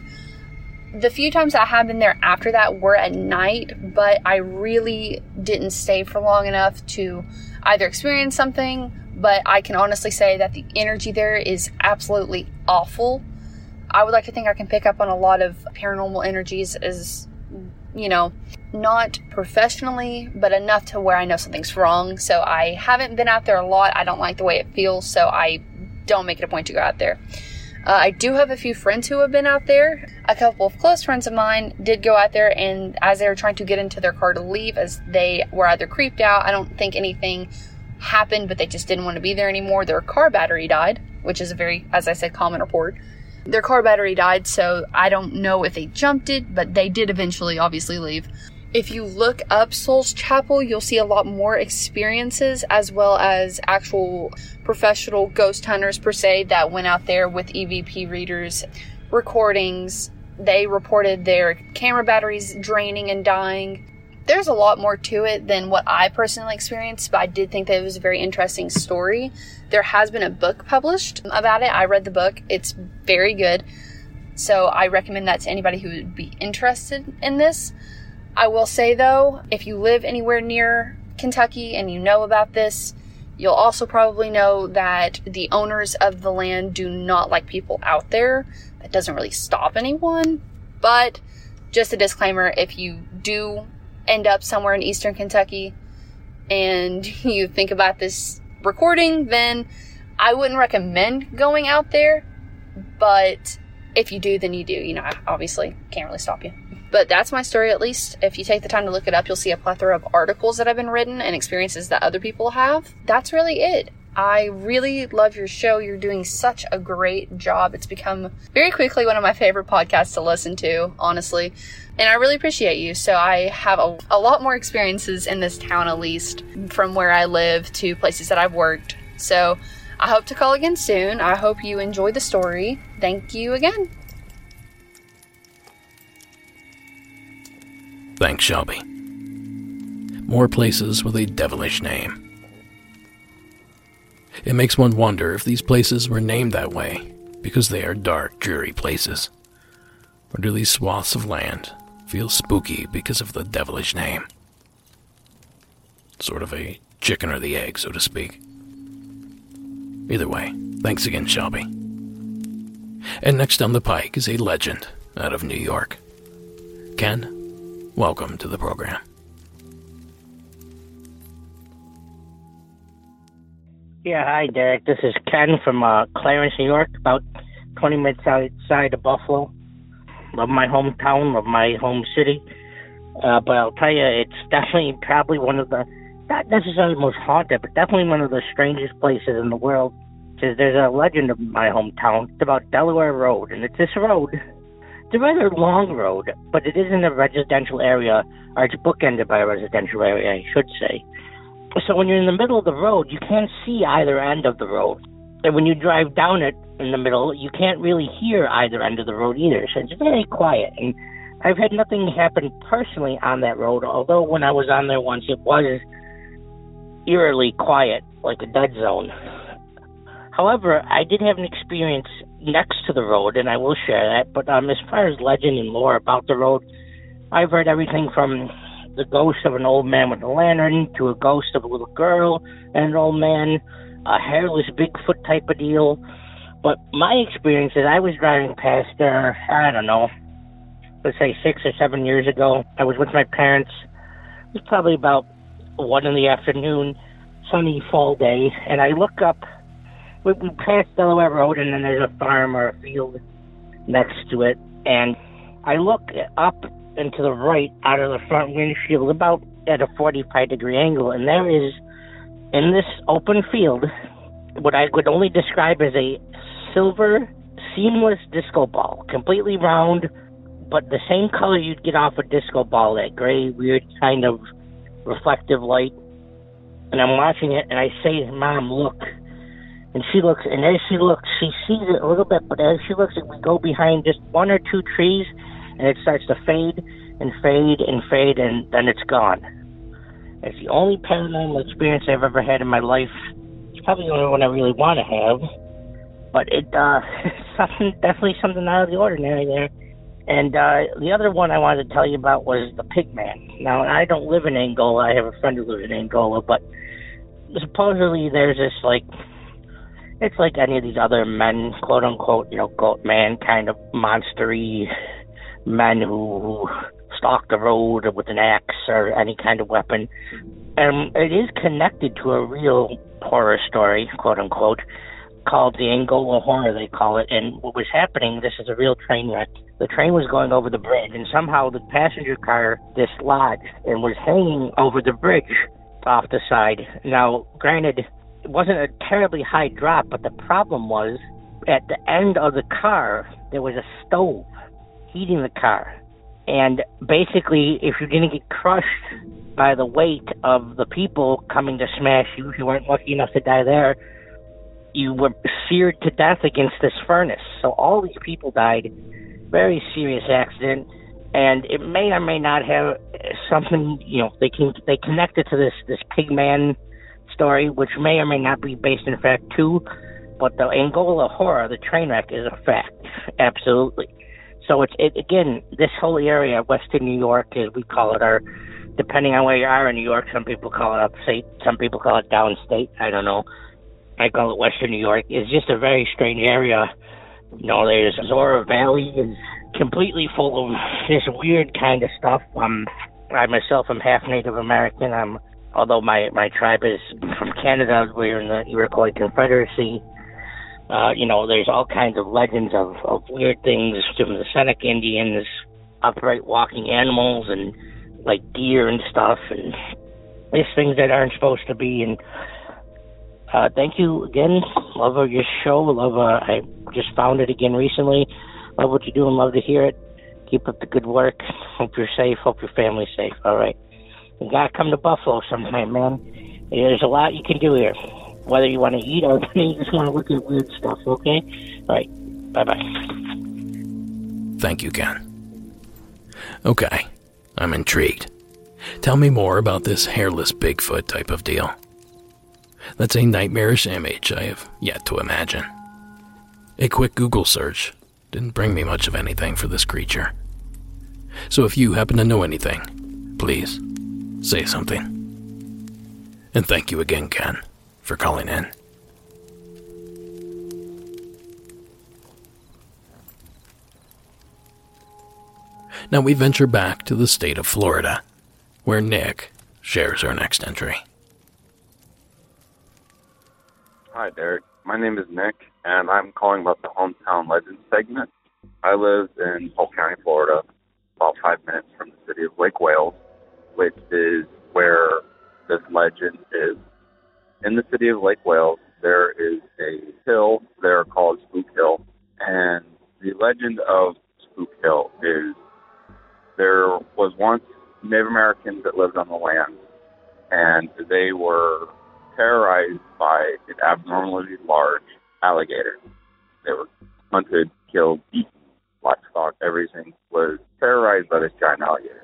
The few times I have been there after that were at night, but I really didn't stay for long enough to either experience something, but I can honestly say that the energy there is absolutely awful. I would like to think I can pick up on a lot of paranormal energies as, you know, not professionally, but enough to where I know something's wrong. So I haven't been out there a lot. I don't like the way it feels, so I don't make it a point to go out there. Uh, I do have a few friends who have been out there. A couple of close friends of mine did go out there, and as they were trying to get into their car to leave, as they were either creeped out, I don't think anything happened, but they just didn't want to be there anymore. Their car battery died, which is a very, as I said, common report. Their car battery died, so I don't know if they jumped it, but they did eventually obviously leave. If you look up Souls Chapel, you'll see a lot more experiences as well as actual professional ghost hunters, per se, that went out there with EVP readers, recordings. They reported their camera batteries draining and dying. There's a lot more to it than what I personally experienced, but I did think that it was a very interesting story. There has been a book published about it. I read the book, it's very good. So I recommend that to anybody who would be interested in this. I will say though, if you live anywhere near Kentucky and you know about this, you'll also probably know that the owners of the land do not like people out there. That doesn't really stop anyone, but just a disclaimer if you do end up somewhere in eastern Kentucky and you think about this recording, then I wouldn't recommend going out there. But if you do, then you do. You know, I obviously can't really stop you. But that's my story, at least. If you take the time to look it up, you'll see a plethora of articles that have been written and experiences that other people have. That's really it. I really love your show. You're doing such a great job. It's become very quickly one of my favorite podcasts to listen to, honestly. And I really appreciate you. So I have a, a lot more experiences in this town, at least, from where I live to places that I've worked. So I hope to call again soon. I hope you enjoy the story. Thank you again. Thanks, Shelby. More places with a devilish name. It makes one wonder if these places were named that way because they are dark, dreary places. Or do these swaths of land feel spooky because of the devilish name? Sort of a chicken or the egg, so to speak. Either way, thanks again, Shelby. And next on the pike is a legend out of New York. Ken, welcome to the program. Yeah, hi, Derek. This is Ken from uh, Clarence, New York, about 20 minutes outside of Buffalo. Love my hometown, love my home city. Uh, but I'll tell you, it's definitely probably one of the, not necessarily the most haunted, but definitely one of the strangest places in the world. Because there's a legend of my hometown. It's about Delaware Road, and it's this road. It's a rather long road, but it is in a residential area, or it's bookended by a residential area, I should say. So when you're in the middle of the road, you can't see either end of the road. And when you drive down it in the middle, you can't really hear either end of the road either. So it's very quiet. And I've had nothing happen personally on that road, although when I was on there once, it was eerily quiet, like a dead zone. However, I did have an experience next to the road, and I will share that. But um, as far as legend and lore about the road, I've heard everything from the ghost of an old man with a lantern to a ghost of a little girl and an old man, a hairless Bigfoot type of deal. But my experience is I was driving past there, I don't know, let's say six or seven years ago. I was with my parents. It was probably about one in the afternoon, sunny fall day, and I look up. We, we passed Delaware Road, and then there's a farm or a field next to it, and I look up and to the right out of the front windshield about at a 45 degree angle and there is in this open field what I would only describe as a silver seamless disco ball completely round but the same color you'd get off a disco ball that gray weird kind of reflective light. And I'm watching it and I say mom look and she looks and as she looks she sees it a little bit but as she looks we go behind just one or two trees and it starts to fade and fade and fade, and then it's gone. It's the only paranormal experience I've ever had in my life. It's probably the only one I really want to have, but it uh, something definitely something out of the ordinary there. And uh, the other one I wanted to tell you about was the Pigman. Now I don't live in Angola. I have a friend who lives in Angola, but supposedly there's this like it's like any of these other men, quote unquote, you know, goat man kind of monstery men who, who stalk the road with an axe or any kind of weapon. And it is connected to a real horror story, quote unquote. called the Angola Horror, they call it. And what was happening, this is a real train wreck. The train was going over the bridge, and somehow the passenger car dislodged and was hanging over the bridge off the side. Now, granted, it wasn't a terribly high drop, but the problem was at the end of the car, there was a stove heating the car. And basically, if you didn't get crushed by the weight of the people coming to smash you, if you weren't lucky enough to die there, you were seared to death against this furnace. So all these people died. Very serious accident, and it may or may not have something. You know, they can they connected to this this pigman story, which may or may not be based in fact too. But the Angola horror, the train wreck, is a fact, absolutely. So it's it, again, this whole area, of Western New York, as we call it, or depending on where you are in New York, some people call it upstate, some people call it downstate. I don't know. I call it Western New York. It's just a very strange area. You know, there's Zoar Valley is completely full of this weird kind of stuff. Um, I myself am half Native American. I'm although my my tribe is from Canada. We're in the Iroquois Confederacy. Uh, you know, there's all kinds of legends of, of weird things from the Seneca Indians, upright walking animals, and like deer and stuff, and there's things that aren't supposed to be. And uh, thank you again. Love your show. Love. Uh, I just found it again recently. Love what you do and love to hear it. Keep up the good work. Hope you're safe. Hope your family's safe. All right. You gotta come to Buffalo sometime, man. There's a lot you can do here. Whether you want to eat or you just want to look at weird stuff, okay? All right. Bye bye. Thank you, Ken. Okay, I'm intrigued. Tell me more about this hairless Bigfoot type of deal. That's a nightmarish image I have yet to imagine. A quick Google search didn't bring me much of anything for this creature. So if you happen to know anything, please say something. And thank you again, Ken, for calling in. Now we venture back to the state of Florida, where Nick shares our next entry. Hi, Derek. My name is Nick, and I'm calling about the Hometown Legends segment. I live in Polk County, Florida, about five minutes from the city of Lake Wales, which is where this legend is. In the city of Lake Wales, there is a hill there called Spook Hill, and the legend of Spook Hill is there was once Native Americans that lived on the land, and they were terrorized by an abnormally large alligator. They were hunted, killed, eaten, livestock, everything was terrorized by this giant alligator.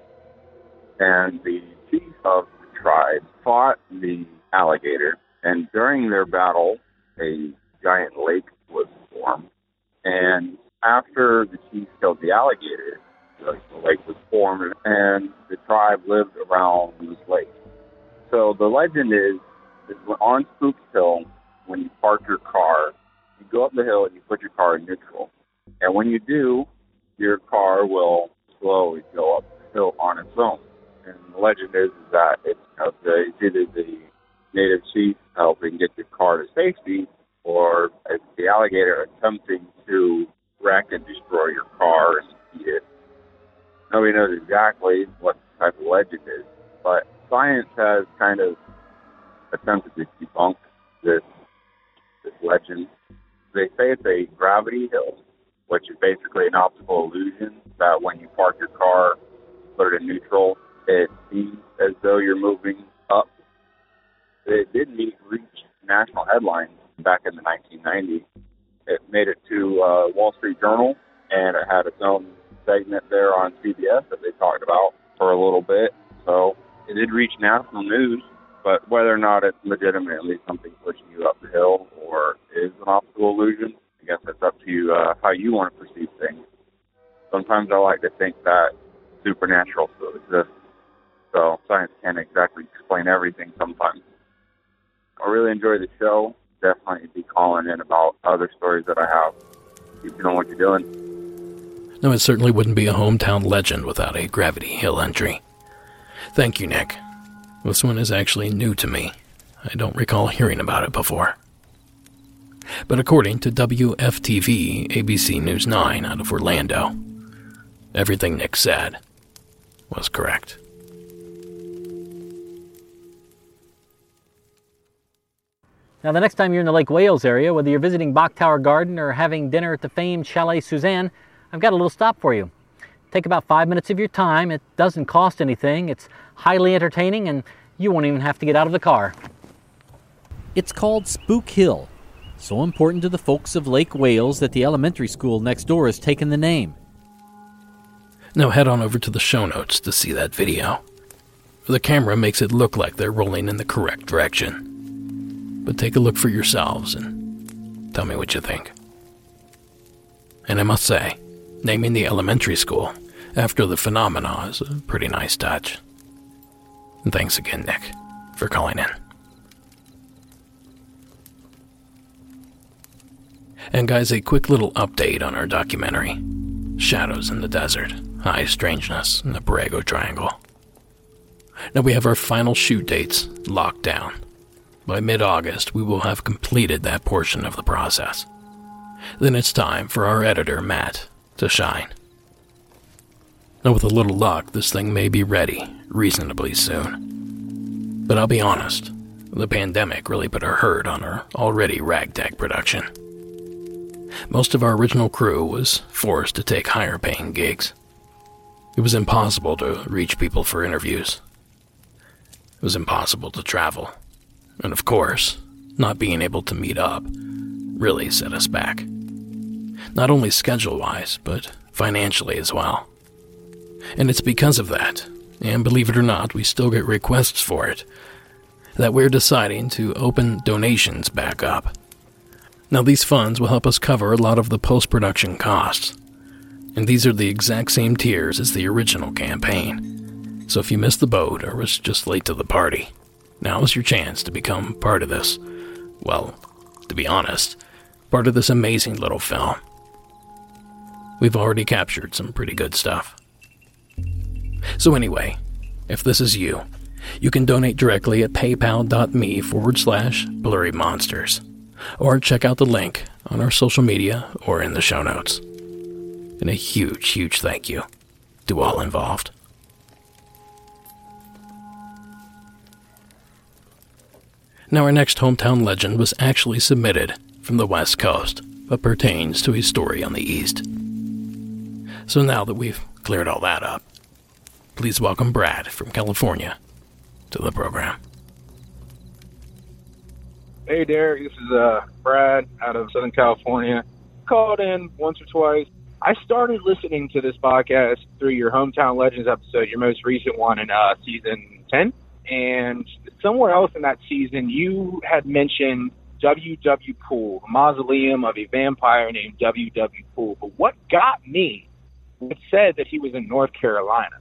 And the chief of the tribe fought the alligator, and during their battle, a giant lake was formed. And after the chief killed the alligator, the lake was formed, and the tribe lived around this lake. So the legend is, is on Spook Hill, when you park your car, you go up the hill and you put your car in neutral. And when you do, your car will slowly go up the hill on its own. And the legend is, is that it's, know, the, either the native chief helping get your car to safety, or it's the alligator attempting to wreck and destroy your car and eat it. Nobody knows exactly what type of legend is, but science has kind of attempted to debunk this this legend. They say it's a gravity hill, which is basically an optical illusion that when you park your car, put it in neutral, it seems as though you're moving up. It did meet reach national headlines back in the 1990s. It made it to uh, Wall Street Journal, and it had its own segment there on CBS that they talked about for a little bit. So it did reach national news, but whether or not it's legitimately something pushing you up the hill or is an optical illusion, I guess it's up to you uh, how you want to perceive things. Sometimes I like to think that supernatural still exists, can't exactly explain everything sometimes. I really enjoy the show. Definitely be calling in about other stories that I have. Keep doing what you're doing. No, it certainly wouldn't be a hometown legend without a Gravity Hill entry. Thank you, Nick. This one is actually new to me. I don't recall hearing about it before. But according to WFTV ABC News 9 out of Orlando, everything Nick said was correct. Now, the next time you're in the Lake Wales area, whether you're visiting Bok Tower Garden or having dinner at the famed Chalet Suzanne, I've got a little stop for you. Take about five minutes of your time. It doesn't cost anything. It's highly entertaining, and you won't even have to get out of the car. It's called Spook Hill, so important to the folks of Lake Wales that the elementary school next door has taken the name. Now head on over to the show notes to see that video. The camera makes it look like they're rolling in the correct direction. But take a look for yourselves and tell me what you think. And I must say, naming the elementary school after the phenomena is a pretty nice touch. And thanks again, Nick, for calling in. And guys, a quick little update on our documentary Shadows in the Desert High Strangeness in the Borrego Triangle. Now we have our final shoot dates locked down. By mid August, we will have completed that portion of the process. Then it's time for our editor, Matt, to shine. Now, with a little luck, this thing may be ready reasonably soon. But I'll be honest, the pandemic really put a hurt on our already ragtag production. Most of our original crew was forced to take higher paying gigs. It was impossible to reach people for interviews. It was impossible to travel. And of course, not being able to meet up really set us back. Not only schedule wise, but financially as well. And it's because of that, and believe it or not, we still get requests for it, that we're deciding to open donations back up. Now, these funds will help us cover a lot of the post production costs. And these are the exact same tiers as the original campaign. So if you missed the boat or was just late to the party, now is your chance to become part of this. Well, to be honest, part of this amazing little film. We've already captured some pretty good stuff. So, anyway, if this is you, you can donate directly at paypal.me forward slash blurry monsters, or check out the link on our social media or in the show notes. And a huge, huge thank you to all involved. Now, our next hometown legend was actually submitted from the West Coast, but pertains to a story on the East. So now that we've cleared all that up, please welcome Brad from California to the program. Hey, Derek. This is uh, Brad out of Southern California. Called in once or twice. I started listening to this podcast through your Hometown Legends episode, your most recent one in uh, season 10 and somewhere else in that season, you had mentioned W.W. Pool, the mausoleum of a vampire named W.W. Pool. But what got me it said that he was in North Carolina.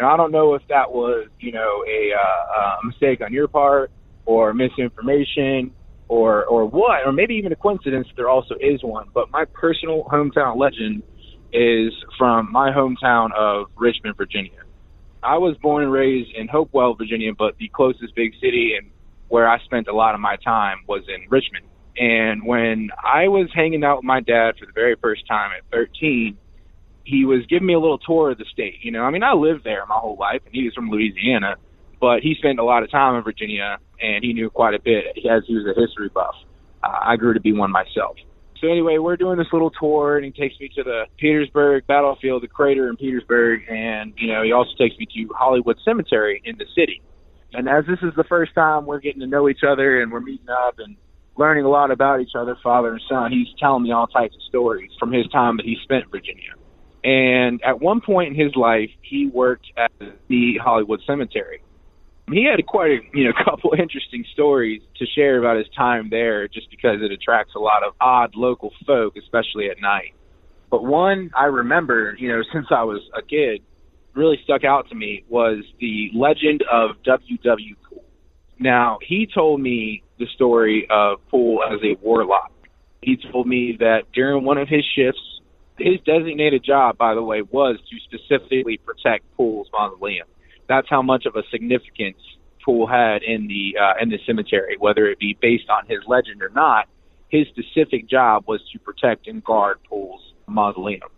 Now, I don't know if that was, you know, a, uh, a mistake on your part or misinformation or, or what, or maybe even a coincidence there also is one. But my personal hometown legend is from my hometown of Richmond, Virginia. I was born and raised in Hopewell, Virginia, but the closest big city and where I spent a lot of my time was in Richmond. And when I was hanging out with my dad for the very first time at 13, he was giving me a little tour of the state. You know, I mean, I lived there my whole life, and he was from Louisiana, but he spent a lot of time in Virginia, and he knew quite a bit as he was a history buff. Uh, I grew to be one myself. So anyway, we're doing this little tour, and he takes me to the Petersburg battlefield, the crater in Petersburg, and you know he also takes me to Hollywood Cemetery in the city. And as this is the first time we're getting to know each other and we're meeting up and learning a lot about each other, father and son, he's telling me all types of stories from his time that he spent in Virginia. And at one point in his life, he worked at the Hollywood Cemetery he had quite a you know couple interesting stories to share about his time there, just because it attracts a lot of odd local folk, especially at night. But one I remember, you know, since I was a kid, really stuck out to me was the legend of W.W. Pool. Now he told me the story of Pool as a warlock. He told me that during one of his shifts, his designated job, by the way, was to specifically protect Pool's mausoleum that's how much of a significance Pool had in the uh, in the cemetery, whether it be based on his legend or not. his specific job was to protect and guard Pool's mausoleum.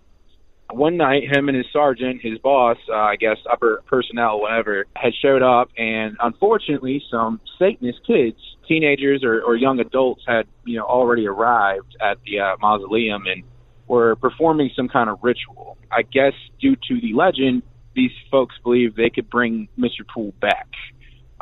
One night, him and his sergeant, his boss, uh, I guess upper personnel, whatever, had showed up, and unfortunately, some Satanist kids, teenagers or, or young adults, had you know already arrived at the uh, mausoleum and were performing some kind of ritual. I guess due to the legend, these folks believed they could bring Mr. Pool back,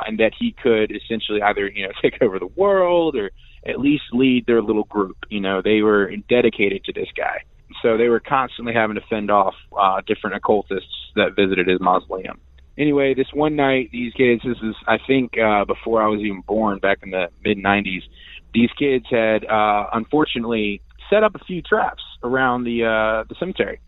and that he could essentially either you know take over the world or at least lead their little group. You know, they were dedicated to this guy. So they were constantly having to fend off uh, different occultists that visited his mausoleum. Anyway, this one night, these kids, this is, I think, uh, before I was even born, back in the mid 90s, these kids had, uh, unfortunately, set up a few traps around the, uh, the cemetery.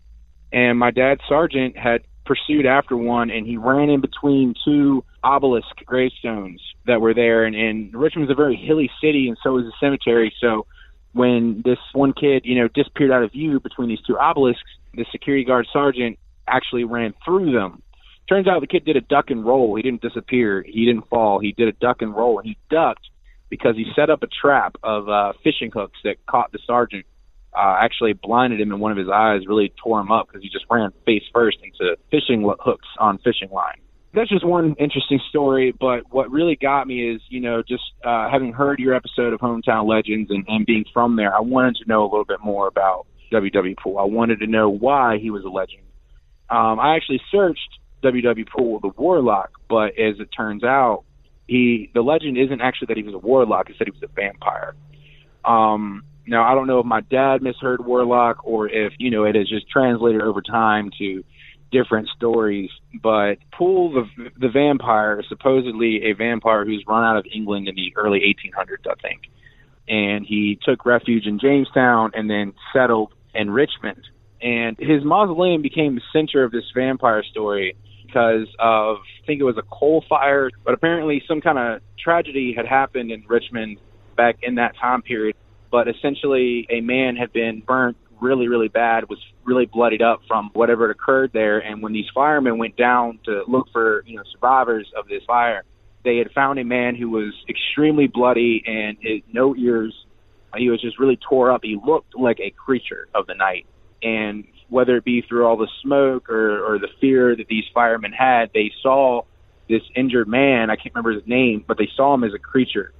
And my dad's sergeant had pursued after one, and he ran in between two obelisk gravestones that were there. And, and Richmond's a very hilly city, and so is the cemetery. So when this one kid, you know, disappeared out of view between these two obelisks, the security guard sergeant actually ran through them. Turns out the kid did a duck and roll. He didn't disappear. He didn't fall. He did a duck and roll, and he ducked because he set up a trap of uh, fishing hooks that caught the sergeant. Uh, actually blinded him in one of his eyes, really tore him up because he just ran face first into fishing hooks on fishing line that's just one interesting story. But what really got me is, you know, just uh, having heard your episode of Hometown Legends and, and being from there, I wanted to know a little bit more about W.W. Pool. I wanted to know why he was a legend. Um, I actually searched W.W. Pool, the warlock, but as it turns out, he the legend isn't actually that he was a warlock. It said he was a vampire. Um, now I don't know if my dad misheard warlock or if you know it has just translated over time to different stories. But Pool, the the vampire, supposedly a vampire who's run out of England in the early 1800s, I think, and he took refuge in Jamestown and then settled in Richmond. And his mausoleum became the center of this vampire story because of I think it was a coal fire, but apparently some kind of tragedy had happened in Richmond back in that time period. But essentially, a man had been burnt really, really bad, was really bloodied up from whatever had occurred there. And when these firemen went down to look for, you know, survivors of this fire, they had found a man who was extremely bloody and his no ears. He was just really tore up. He looked like a creature of the night. And whether it be through all the smoke or, or the fear that these firemen had, they saw this injured man. I can't remember his name, but they saw him as a creature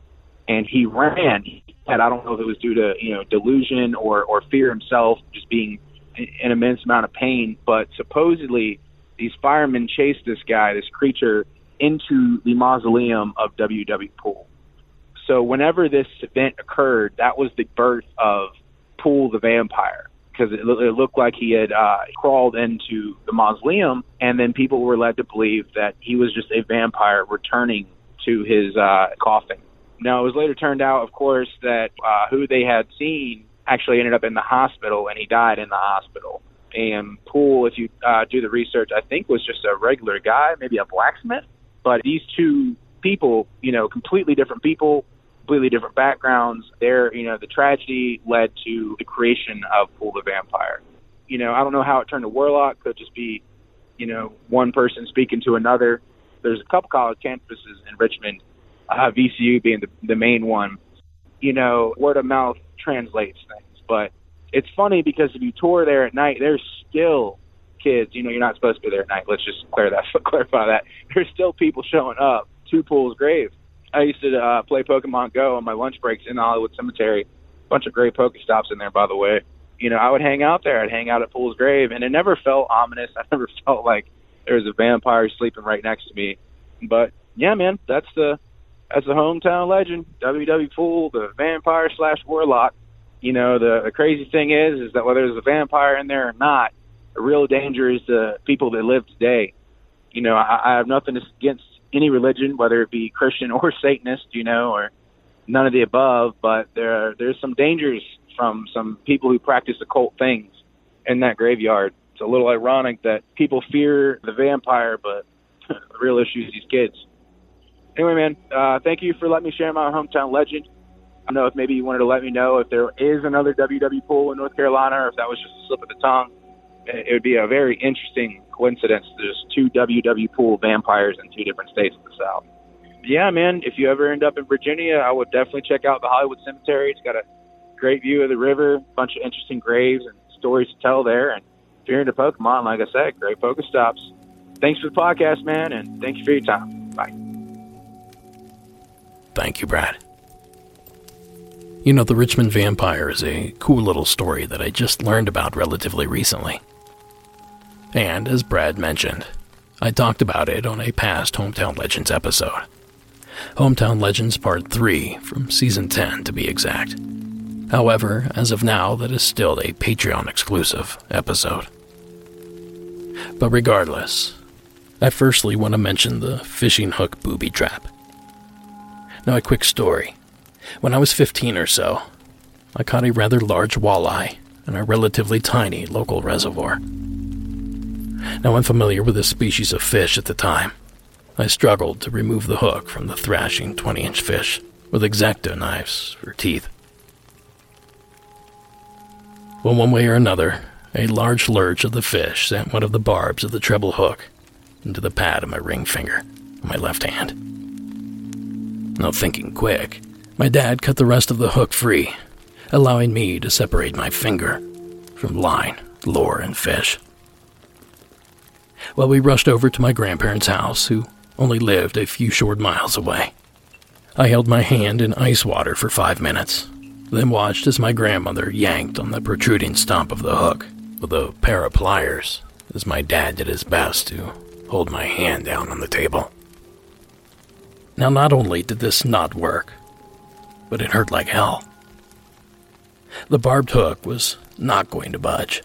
and he ran. And I don't know if it was due to you know delusion or or fear himself, just being an immense amount of pain. But supposedly, these firemen chased this guy, this creature, into the mausoleum of W.W. Pool. So whenever this event occurred, that was the birth of Pool the vampire because it, it looked like he had uh, crawled into the mausoleum, and then people were led to believe that he was just a vampire returning to his uh, coffin. Now, it was later turned out, of course, that uh, who they had seen actually ended up in the hospital, and he died in the hospital. And Pool, if you uh, do the research, I think was just a regular guy, maybe a blacksmith. But these two people, you know, completely different people, completely different backgrounds. Their, you know, the tragedy led to the creation of Pool the Vampire. You know, I don't know how it turned to Warlock. Could just be, you know, one person speaking to another. There's a couple college campuses in Richmond uh, VCU being the, the main one, you know, word of mouth translates things. But it's funny because if you tour there at night, there's still kids. You know, you're not supposed to be there at night. Let's just clear that, clarify that. There's still people showing up to Pool's grave. I used to uh, play Pokemon Go on my lunch breaks in the Hollywood Cemetery. Bunch of great Pokestops in there, by the way. You know, I would hang out there. I'd hang out at Pool's grave, and it never felt ominous. I never felt like there was a vampire sleeping right next to me. But yeah, man, that's the as a hometown legend, WW Pool, the vampire slash warlock. You know, the, the crazy thing is, is that whether there's a vampire in there or not, the real danger is the people that live today. You know, I, I have nothing against any religion, whether it be Christian or Satanist, you know, or none of the above. But there, are, there's some dangers from some people who practice occult things in that graveyard. It's a little ironic that people fear the vampire, but the real issue is these kids anyway, man, uh, thank you for letting me share my hometown legend. I don't know if maybe you wanted to let me know if there is another WW Pool in North Carolina or if that was just a slip of the tongue. It would be a very interesting coincidence. There's two WW Pool vampires in two different states of the South. Yeah, man, if you ever end up in Virginia, I would definitely check out the Hollywood Cemetery. It's got a great view of the river, a bunch of interesting graves and stories to tell there. And if you're into Pokemon, like I said, great Pokestops. Thanks for the podcast, man, and thank you for your time. Thank you, Brad. You know, the Richmond Vampire is a cool little story that I just learned about relatively recently. And as Brad mentioned, I talked about it on a past Hometown Legends episode. Hometown Legends Part 3 from Season 10 to be exact. However, as of now, that is still a Patreon exclusive episode. But regardless, I firstly want to mention the fishing hook booby trap. Now, a quick story. When I was 15 or so, I caught a rather large walleye in a relatively tiny local reservoir. Now, unfamiliar with this species of fish at the time, I struggled to remove the hook from the thrashing 20 inch fish with exacto knives for teeth. Well, one way or another, a large lurch of the fish sent one of the barbs of the treble hook into the pad of my ring finger on my left hand. Now, thinking quick, my dad cut the rest of the hook free, allowing me to separate my finger from line, lure, and fish. Well, we rushed over to my grandparents' house, who only lived a few short miles away. I held my hand in ice water for five minutes, then watched as my grandmother yanked on the protruding stump of the hook with a pair of pliers, as my dad did his best to hold my hand down on the table. Now, not only did this not work, but it hurt like hell. The barbed hook was not going to budge,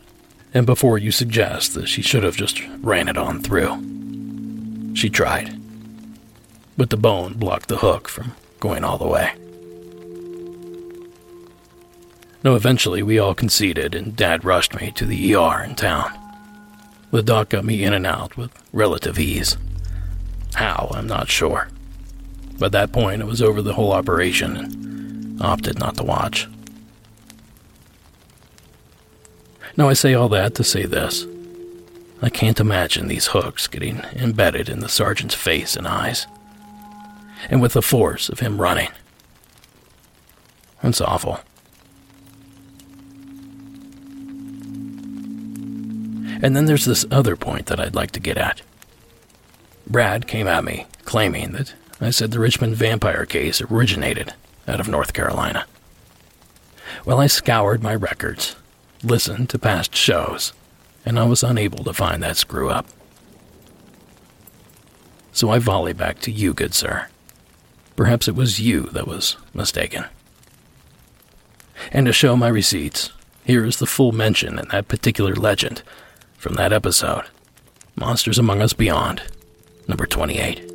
and before you suggest that she should have just ran it on through, she tried. But the bone blocked the hook from going all the way. No, eventually we all conceded, and Dad rushed me to the ER in town. The doc got me in and out with relative ease. How, I'm not sure. By that point, it was over the whole operation and opted not to watch. Now, I say all that to say this. I can't imagine these hooks getting embedded in the sergeant's face and eyes. And with the force of him running. It's awful. And then there's this other point that I'd like to get at. Brad came at me, claiming that I said the Richmond vampire case originated out of North Carolina. Well, I scoured my records, listened to past shows, and I was unable to find that screw up. So I volley back to you, good sir. Perhaps it was you that was mistaken. And to show my receipts, here is the full mention in that particular legend from that episode Monsters Among Us Beyond, number 28.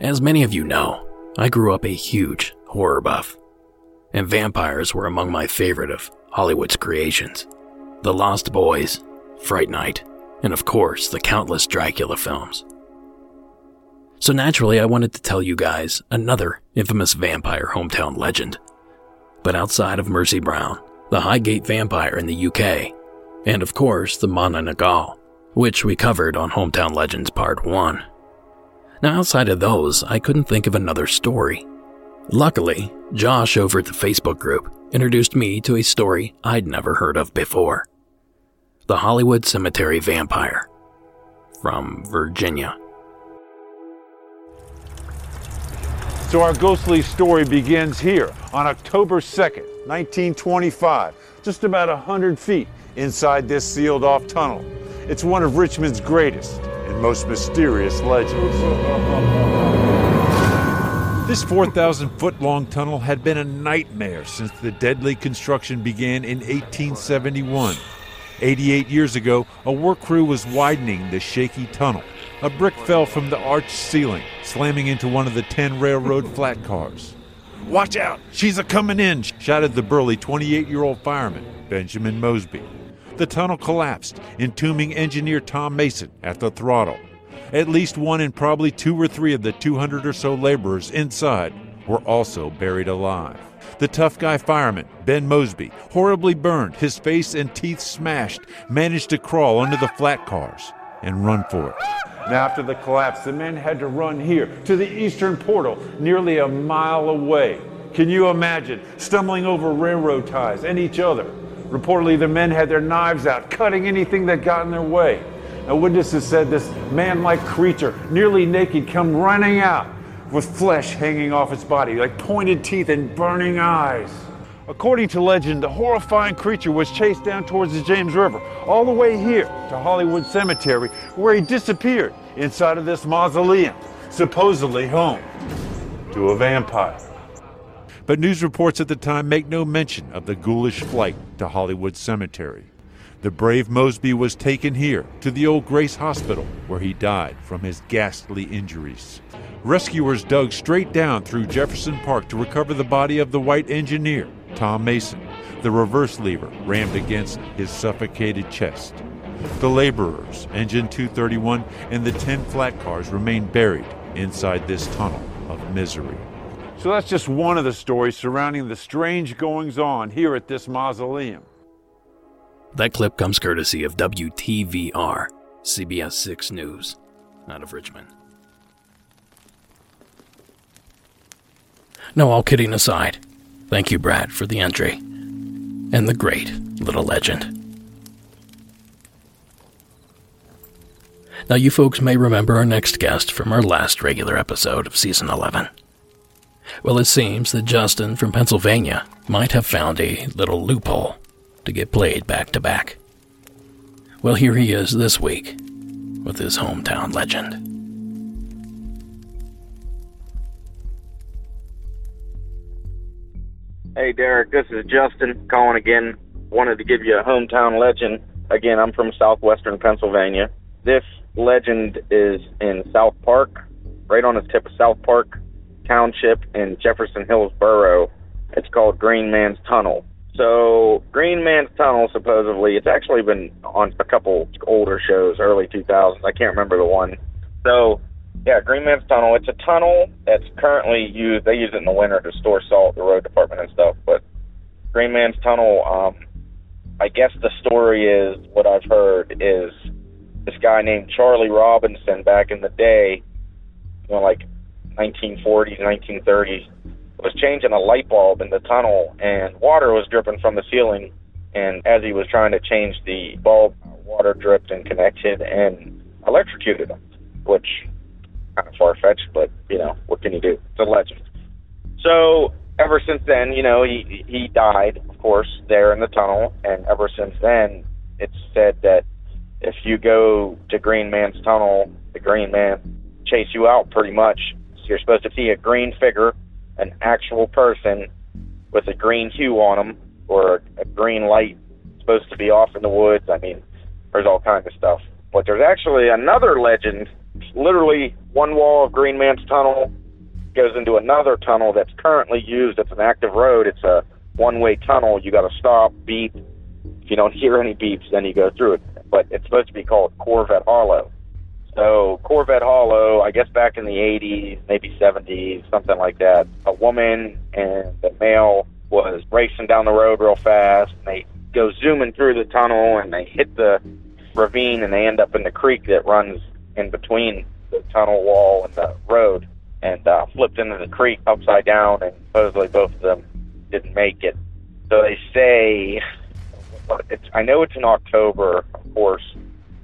As many of you know, I grew up a huge horror buff, and vampires were among my favorite of Hollywood's creations. The Lost Boys, Fright Night, and of course, the countless Dracula films. So naturally, I wanted to tell you guys another infamous vampire hometown legend. But outside of Mercy Brown, the Highgate vampire in the UK, and of course, the Manananggal, which we covered on Hometown Legends Part 1. Now, outside of those, I couldn't think of another story. Luckily, Josh over at the Facebook group introduced me to a story I'd never heard of before The Hollywood Cemetery Vampire from Virginia. So our ghostly story begins here on October 2nd, 1925, just about 100 feet inside this sealed off tunnel. It's one of Richmond's greatest and most mysterious legends. This 4,000 foot long tunnel had been a nightmare since the deadly construction began in 1871. 88 years ago, a work crew was widening the shaky tunnel. A brick fell from the arched ceiling, slamming into one of the 10 railroad flat cars. Watch out! She's a coming in! shouted the burly 28 year old fireman, Benjamin Mosby. The tunnel collapsed, entombing engineer Tom Mason at the throttle. At least one and probably two or three of the 200 or so laborers inside were also buried alive. The tough guy fireman, Ben Mosby, horribly burned, his face and teeth smashed, managed to crawl under the flat cars and run for it. And after the collapse, the men had to run here to the eastern portal, nearly a mile away. Can you imagine stumbling over railroad ties and each other? Reportedly, the men had their knives out, cutting anything that got in their way. Now, witnesses said this man like creature, nearly naked, come running out with flesh hanging off its body, like pointed teeth and burning eyes. According to legend, the horrifying creature was chased down towards the James River, all the way here to Hollywood Cemetery, where he disappeared inside of this mausoleum, supposedly home to a vampire. But news reports at the time make no mention of the ghoulish flight to Hollywood Cemetery. The brave Mosby was taken here to the old Grace Hospital, where he died from his ghastly injuries. Rescuers dug straight down through Jefferson Park to recover the body of the white engineer, Tom Mason. The reverse lever rammed against his suffocated chest. The laborers, Engine 231, and the 10 flat cars remain buried inside this tunnel of misery. So that's just one of the stories surrounding the strange goings on here at this mausoleum. That clip comes courtesy of WTVR, CBS 6 News, out of Richmond. No, all kidding aside, thank you, Brad, for the entry and the great little legend. Now, you folks may remember our next guest from our last regular episode of Season 11. Well, it seems that Justin from Pennsylvania might have found a little loophole to get played back to back. Well, here he is this week with his hometown legend. Hey, Derek, this is Justin calling again. Wanted to give you a hometown legend. Again, I'm from southwestern Pennsylvania. This legend is in South Park, right on the tip of South Park Township in Jefferson Hills Borough. It's called Green Man's Tunnel. So, Green Man's Tunnel, supposedly, it's actually been on a couple older shows, early 2000s. I can't remember the one. So, yeah, Green Man's Tunnel. It's a tunnel that's currently used. They use it in the winter to store salt, the road department and stuff. But Green Man's Tunnel, um, I guess the story is what I've heard is this guy named Charlie Robinson back in the day, you know, like 1940s, 1930s, was changing a light bulb in the tunnel, and water was dripping from the ceiling. And as he was trying to change the bulb, water dripped and connected and electrocuted him, which kind of far fetched, but you know what can you do? It's a legend. So ever since then, you know, he he died, of course, there in the tunnel, and ever since then, it's said that if you go to Green Man's tunnel, the Green Man chase you out pretty much. You're supposed to see a green figure, an actual person with a green hue on them, or a, a green light supposed to be off in the woods. I mean, there's all kinds of stuff. But there's actually another legend literally one wall of Green Man's Tunnel goes into another tunnel that's currently used. It's an active road. It's a one-way tunnel. You got to stop, beep. If you don't hear any beeps, then you go through it. But it's supposed to be called Corvette Hollow. So Corvette Hollow, I guess back in the 80s, maybe 70s, something like that. A woman and the male was racing down the road real fast. And they go zooming through the tunnel and they hit the ravine and they end up in the creek that runs in between the tunnel wall and the road and uh, flipped into the creek upside down, and supposedly both of them didn't make it. So they say, it's, I know it's in October, of course,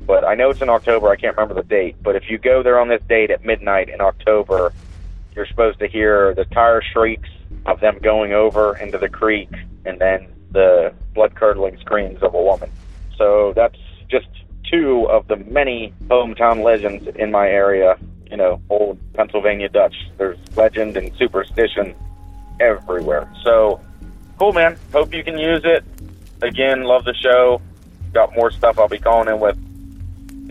but I know it's in October. I can't remember the date. But if you go there on this date at midnight in October, you're supposed to hear the tire shrieks of them going over into the creek, and then the blood curdling screams of a woman. So that's just two of the many hometown legends in my area. You know, old Pennsylvania Dutch. There's legend and superstition everywhere. So cool, man. Hope you can use it. Again, love the show. Got more stuff I'll be calling in with.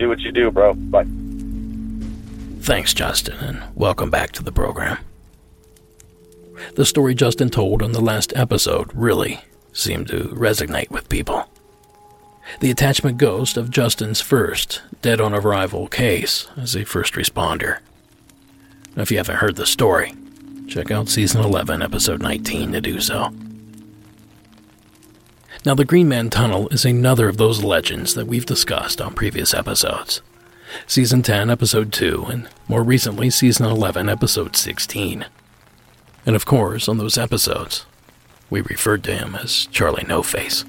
Do what you do, bro. Bye. Thanks, Justin, and welcome back to the program. The story Justin told on the last episode really seemed to resonate with people the attachment ghost of Justin's first dead on arrival case as a first responder. If you haven't heard the story, check out season 11, episode 19 to do so. Now, the Green Man Tunnel is another of those legends that we've discussed on previous episodes. Season 10, Episode 2, and more recently, Season 11, Episode 16. And of course, on those episodes, we referred to him as Charlie No Face.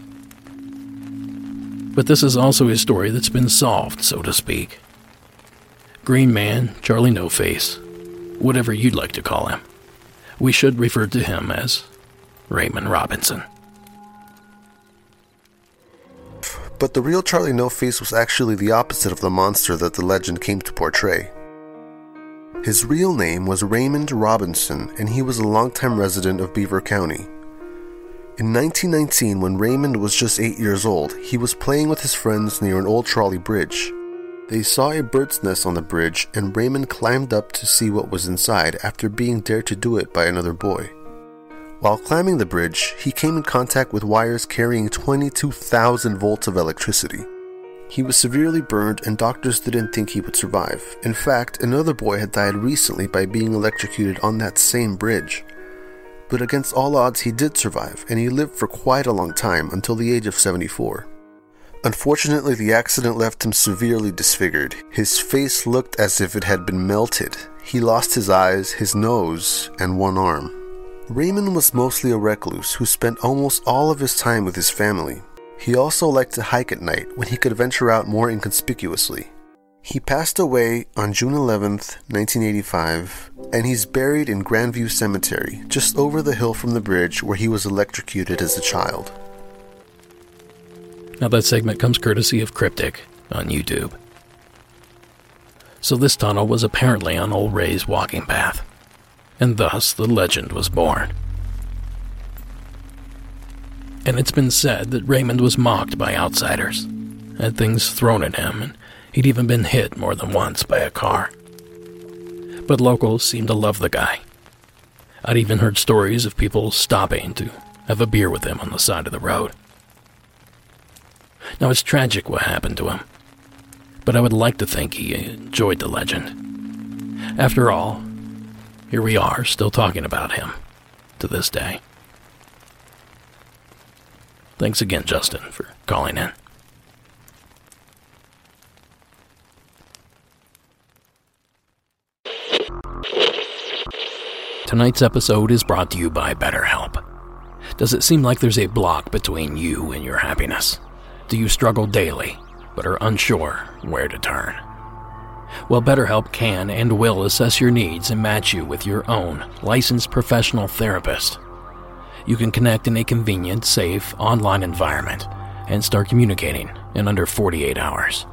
But this is also a story that's been solved, so to speak. Green Man, Charlie No Face, whatever you'd like to call him. We should refer to him as Raymond Robinson. But the real Charlie No Face was actually the opposite of the monster that the legend came to portray. His real name was Raymond Robinson, and he was a longtime resident of Beaver County. In 1919, when Raymond was just 8 years old, he was playing with his friends near an old trolley bridge. They saw a bird's nest on the bridge, and Raymond climbed up to see what was inside after being dared to do it by another boy. While climbing the bridge, he came in contact with wires carrying 22,000 volts of electricity. He was severely burned, and doctors didn't think he would survive. In fact, another boy had died recently by being electrocuted on that same bridge. But against all odds, he did survive, and he lived for quite a long time until the age of 74. Unfortunately, the accident left him severely disfigured. His face looked as if it had been melted. He lost his eyes, his nose, and one arm. Raymond was mostly a recluse who spent almost all of his time with his family. He also liked to hike at night when he could venture out more inconspicuously. He passed away on June 11, 1985, and he's buried in Grandview Cemetery, just over the hill from the bridge where he was electrocuted as a child. Now, that segment comes courtesy of Cryptic on YouTube. So, this tunnel was apparently on Old Ray's walking path and thus the legend was born. And it's been said that Raymond was mocked by outsiders, had things thrown at him, and he'd even been hit more than once by a car. But locals seemed to love the guy. I'd even heard stories of people stopping to have a beer with him on the side of the road. Now, it's tragic what happened to him, but I would like to think he enjoyed the legend. After all, here we are, still talking about him to this day. Thanks again, Justin, for calling in. Tonight's episode is brought to you by BetterHelp. Does it seem like there's a block between you and your happiness? Do you struggle daily, but are unsure where to turn? Well, BetterHelp can and will assess your needs and match you with your own licensed professional therapist. You can connect in a convenient, safe, online environment and start communicating in under 48 hours.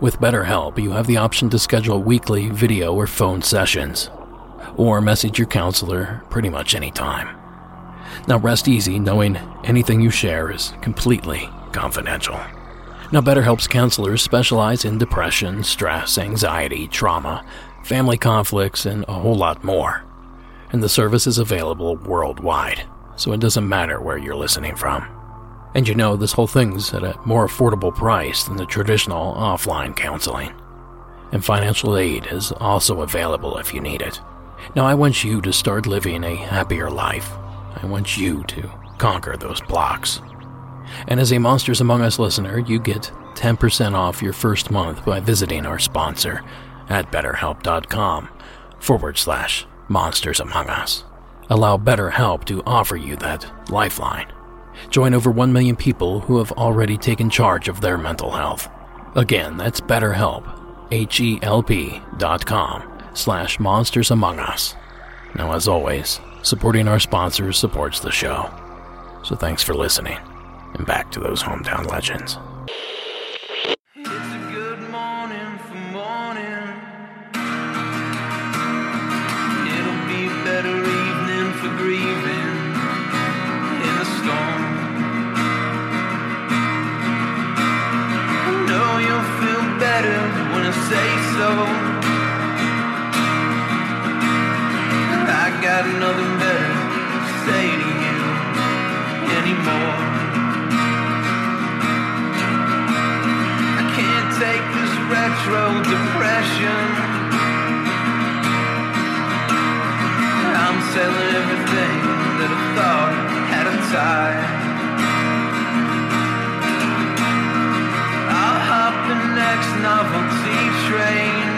With BetterHelp, you have the option to schedule weekly video or phone sessions, or message your counselor pretty much anytime. Now, rest easy knowing anything you share is completely confidential. Now, BetterHelp's counselors specialize in depression, stress, anxiety, trauma, family conflicts, and a whole lot more. And the service is available worldwide, so it doesn't matter where you're listening from. And you know, this whole thing's at a more affordable price than the traditional offline counseling. And financial aid is also available if you need it. Now, I want you to start living a happier life. I want you to conquer those blocks. And as a Monsters Among Us listener, you get 10% off your first month by visiting our sponsor at betterhelp.com forward slash monsters among us. Allow BetterHelp to offer you that lifeline. Join over 1 million people who have already taken charge of their mental health. Again, that's BetterHelp, H-E-L-P dot com slash monsters among us. Now, as always, supporting our sponsors supports the show. So thanks for listening and back to those hometown legends. say so. I got nothing better to say to you anymore. take this retro depression. I'm selling everything that I thought had a tie. I'll hop the next novelty train.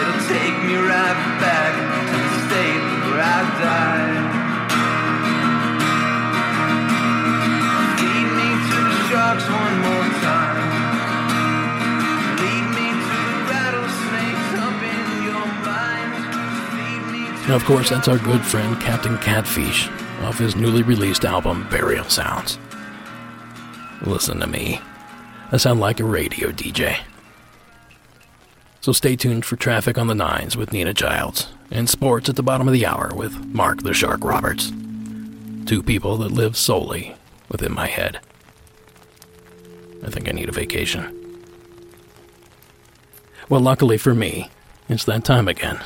It'll take me right back to the state where I died. one more time. And of course, that's our good friend Captain Catfish off his newly released album Burial Sounds. Listen to me. I sound like a radio DJ. So stay tuned for Traffic on the Nines with Nina Childs and Sports at the bottom of the hour with Mark the Shark Roberts. Two people that live solely within my head. I think I need a vacation. Well, luckily for me, it's that time again,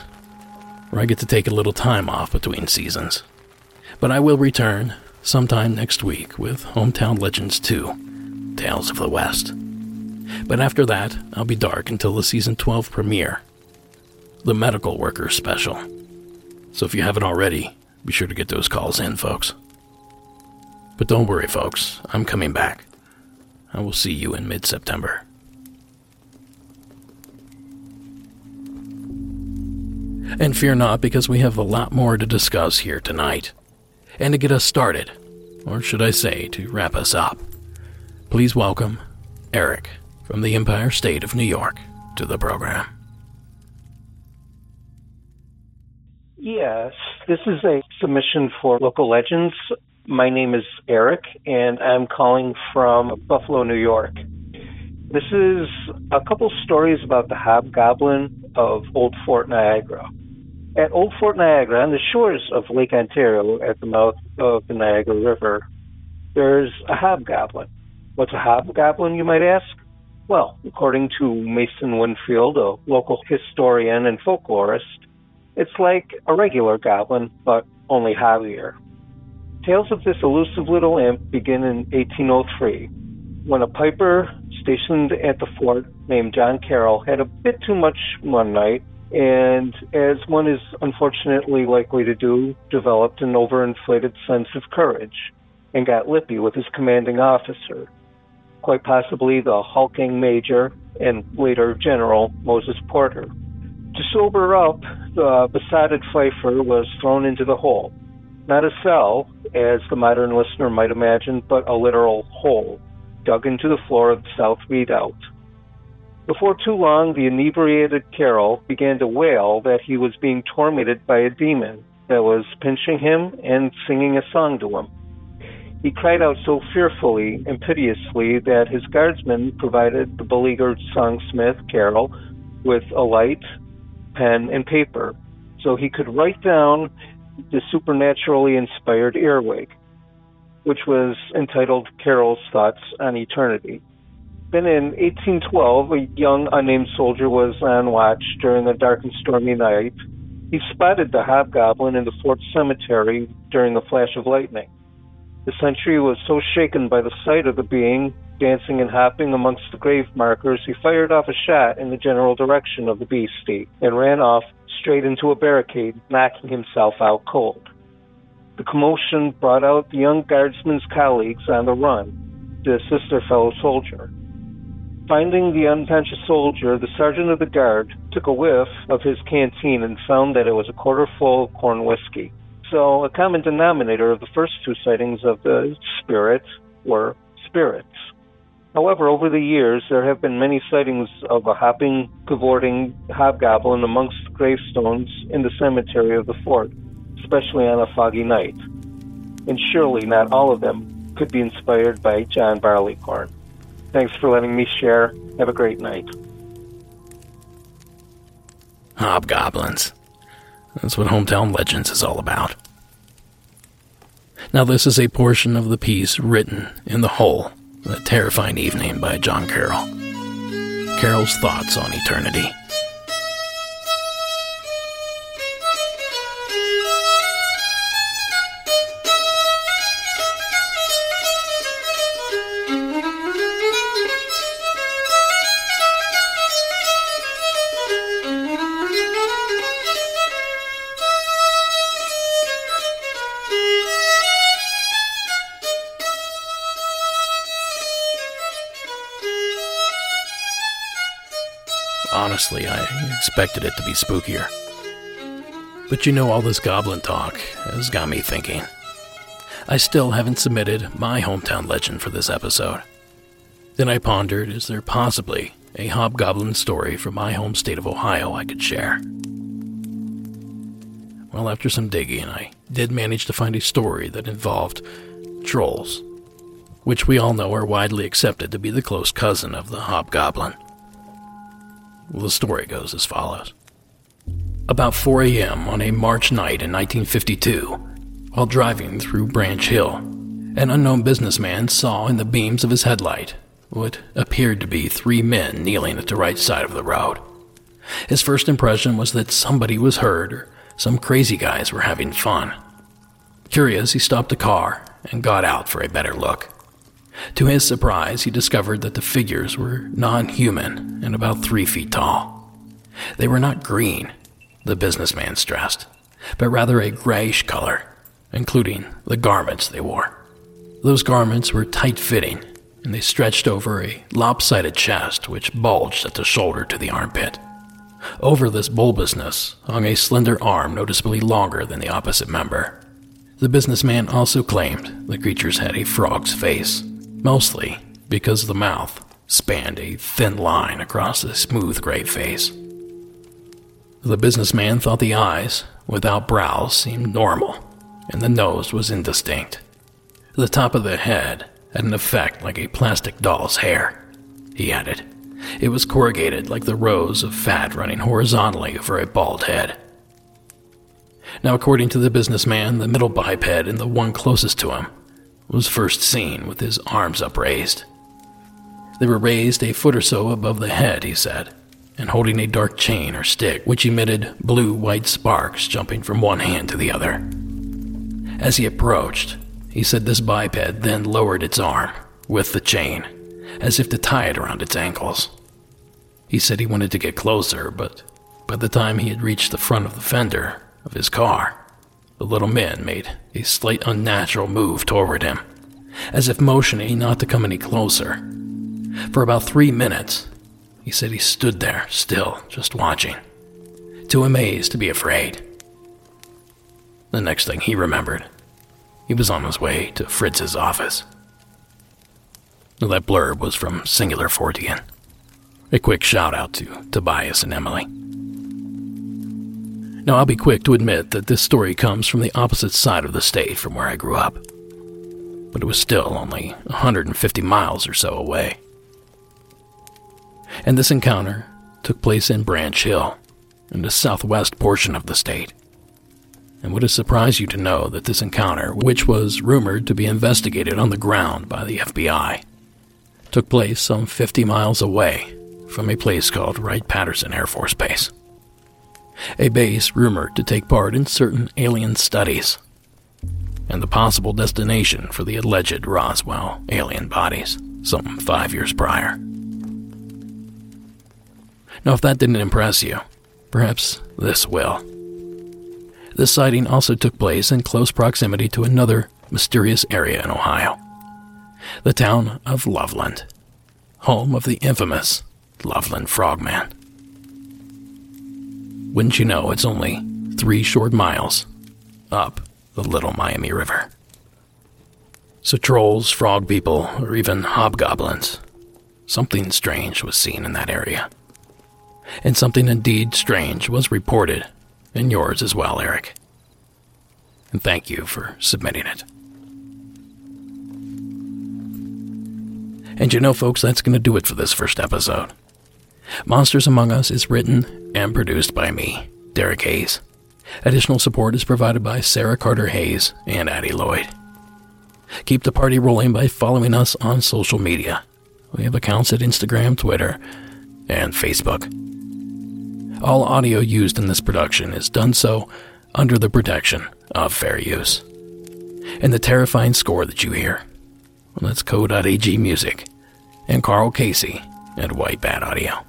where I get to take a little time off between seasons. But I will return sometime next week with Hometown Legends 2 Tales of the West. But after that, I'll be dark until the season 12 premiere, the Medical Workers Special. So if you haven't already, be sure to get those calls in, folks. But don't worry, folks, I'm coming back. I will see you in mid September. And fear not, because we have a lot more to discuss here tonight. And to get us started, or should I say, to wrap us up, please welcome Eric from the Empire State of New York to the program. Yes, this is a submission for local legends. My name is Eric, and I'm calling from Buffalo, New York. This is a couple stories about the hobgoblin of Old Fort Niagara. At Old Fort Niagara, on the shores of Lake Ontario at the mouth of the Niagara River, there's a hobgoblin. What's a hobgoblin, you might ask? Well, according to Mason Winfield, a local historian and folklorist, it's like a regular goblin, but only hobbier. Tales of this elusive little imp begin in 1803, when a piper stationed at the fort named John Carroll had a bit too much one night, and as one is unfortunately likely to do, developed an overinflated sense of courage and got lippy with his commanding officer, quite possibly the hulking major and later General Moses Porter. To sober up, the besotted Fifer was thrown into the hole not a cell, as the modern listener might imagine, but a literal hole dug into the floor of the South Redoubt. Before too long, the inebriated Carroll began to wail that he was being tormented by a demon that was pinching him and singing a song to him. He cried out so fearfully and piteously that his guardsmen provided the beleaguered songsmith, Carroll, with a light, pen, and paper so he could write down the supernaturally inspired earwig, which was entitled Carroll's Thoughts on Eternity. Then in 1812, a young unnamed soldier was on watch during a dark and stormy night. He spotted the hobgoblin in the fort cemetery during a flash of lightning. The sentry was so shaken by the sight of the being dancing and hopping amongst the grave markers, he fired off a shot in the general direction of the beastie and ran off straight into a barricade, knocking himself out cold. The commotion brought out the young guardsman's colleagues on the run to assist their fellow soldier. Finding the unconscious soldier, the sergeant of the guard took a whiff of his canteen and found that it was a quarter full of corn whiskey. So, a common denominator of the first two sightings of the spirit were spirits. However, over the years, there have been many sightings of a hopping, cavorting hobgoblin amongst gravestones in the cemetery of the fort, especially on a foggy night. And surely not all of them could be inspired by John Barleycorn. Thanks for letting me share. Have a great night. Hobgoblins. That's what Hometown Legends is all about. Now, this is a portion of the piece written in the hole a Terrifying Evening by John Carroll. Carroll's thoughts on eternity. Honestly, I expected it to be spookier. But you know, all this goblin talk has got me thinking. I still haven't submitted my hometown legend for this episode. Then I pondered is there possibly a hobgoblin story from my home state of Ohio I could share? Well, after some digging, I did manage to find a story that involved trolls, which we all know are widely accepted to be the close cousin of the hobgoblin. Well, the story goes as follows. About 4 a.m. on a March night in 1952, while driving through Branch Hill, an unknown businessman saw in the beams of his headlight what appeared to be three men kneeling at the right side of the road. His first impression was that somebody was hurt or some crazy guys were having fun. Curious, he stopped the car and got out for a better look. To his surprise, he discovered that the figures were non human and about three feet tall. They were not green, the businessman stressed, but rather a grayish color, including the garments they wore. Those garments were tight fitting, and they stretched over a lopsided chest which bulged at the shoulder to the armpit. Over this bulbousness hung a slender arm noticeably longer than the opposite member. The businessman also claimed the creatures had a frog's face, mostly because the mouth spanned a thin line across the smooth gray face. The businessman thought the eyes, without brows, seemed normal, and the nose was indistinct. The top of the head had an effect like a plastic doll's hair, he added. It was corrugated like the rows of fat running horizontally over a bald head. Now, according to the businessman, the middle biped and the one closest to him was first seen with his arms upraised. They were raised a foot or so above the head, he said, and holding a dark chain or stick which emitted blue white sparks jumping from one hand to the other. As he approached, he said this biped then lowered its arm with the chain, as if to tie it around its ankles. He said he wanted to get closer, but by the time he had reached the front of the fender of his car, the little man made a slight unnatural move toward him, as if motioning not to come any closer. For about three minutes, he said he stood there, still, just watching, too amazed to be afraid. The next thing he remembered, he was on his way to Fritz's office. That blurb was from Singular Fortean. A quick shout out to Tobias and Emily. Now, I'll be quick to admit that this story comes from the opposite side of the state from where I grew up, but it was still only 150 miles or so away. And this encounter took place in Branch Hill, in the southwest portion of the state. And would it surprise you to know that this encounter, which was rumored to be investigated on the ground by the FBI, took place some 50 miles away from a place called Wright Patterson Air Force Base? A base rumored to take part in certain alien studies, and the possible destination for the alleged Roswell alien bodies some five years prior. Now, if that didn't impress you, perhaps this will. This sighting also took place in close proximity to another mysterious area in Ohio the town of Loveland, home of the infamous Loveland Frogman. Wouldn't you know it's only three short miles up the Little Miami River? So, trolls, frog people, or even hobgoblins, something strange was seen in that area. And something indeed strange was reported in yours as well, Eric. And thank you for submitting it. And you know, folks, that's going to do it for this first episode. Monsters Among Us is written and produced by me, Derek Hayes. Additional support is provided by Sarah Carter Hayes and Addie Lloyd. Keep the party rolling by following us on social media. We have accounts at Instagram, Twitter, and Facebook. All audio used in this production is done so under the protection of fair use. And the terrifying score that you hear, well, that's Code.ag Music and Carl Casey at White Bat Audio.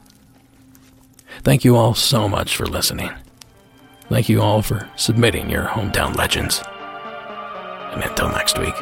Thank you all so much for listening. Thank you all for submitting your hometown legends. And until next week.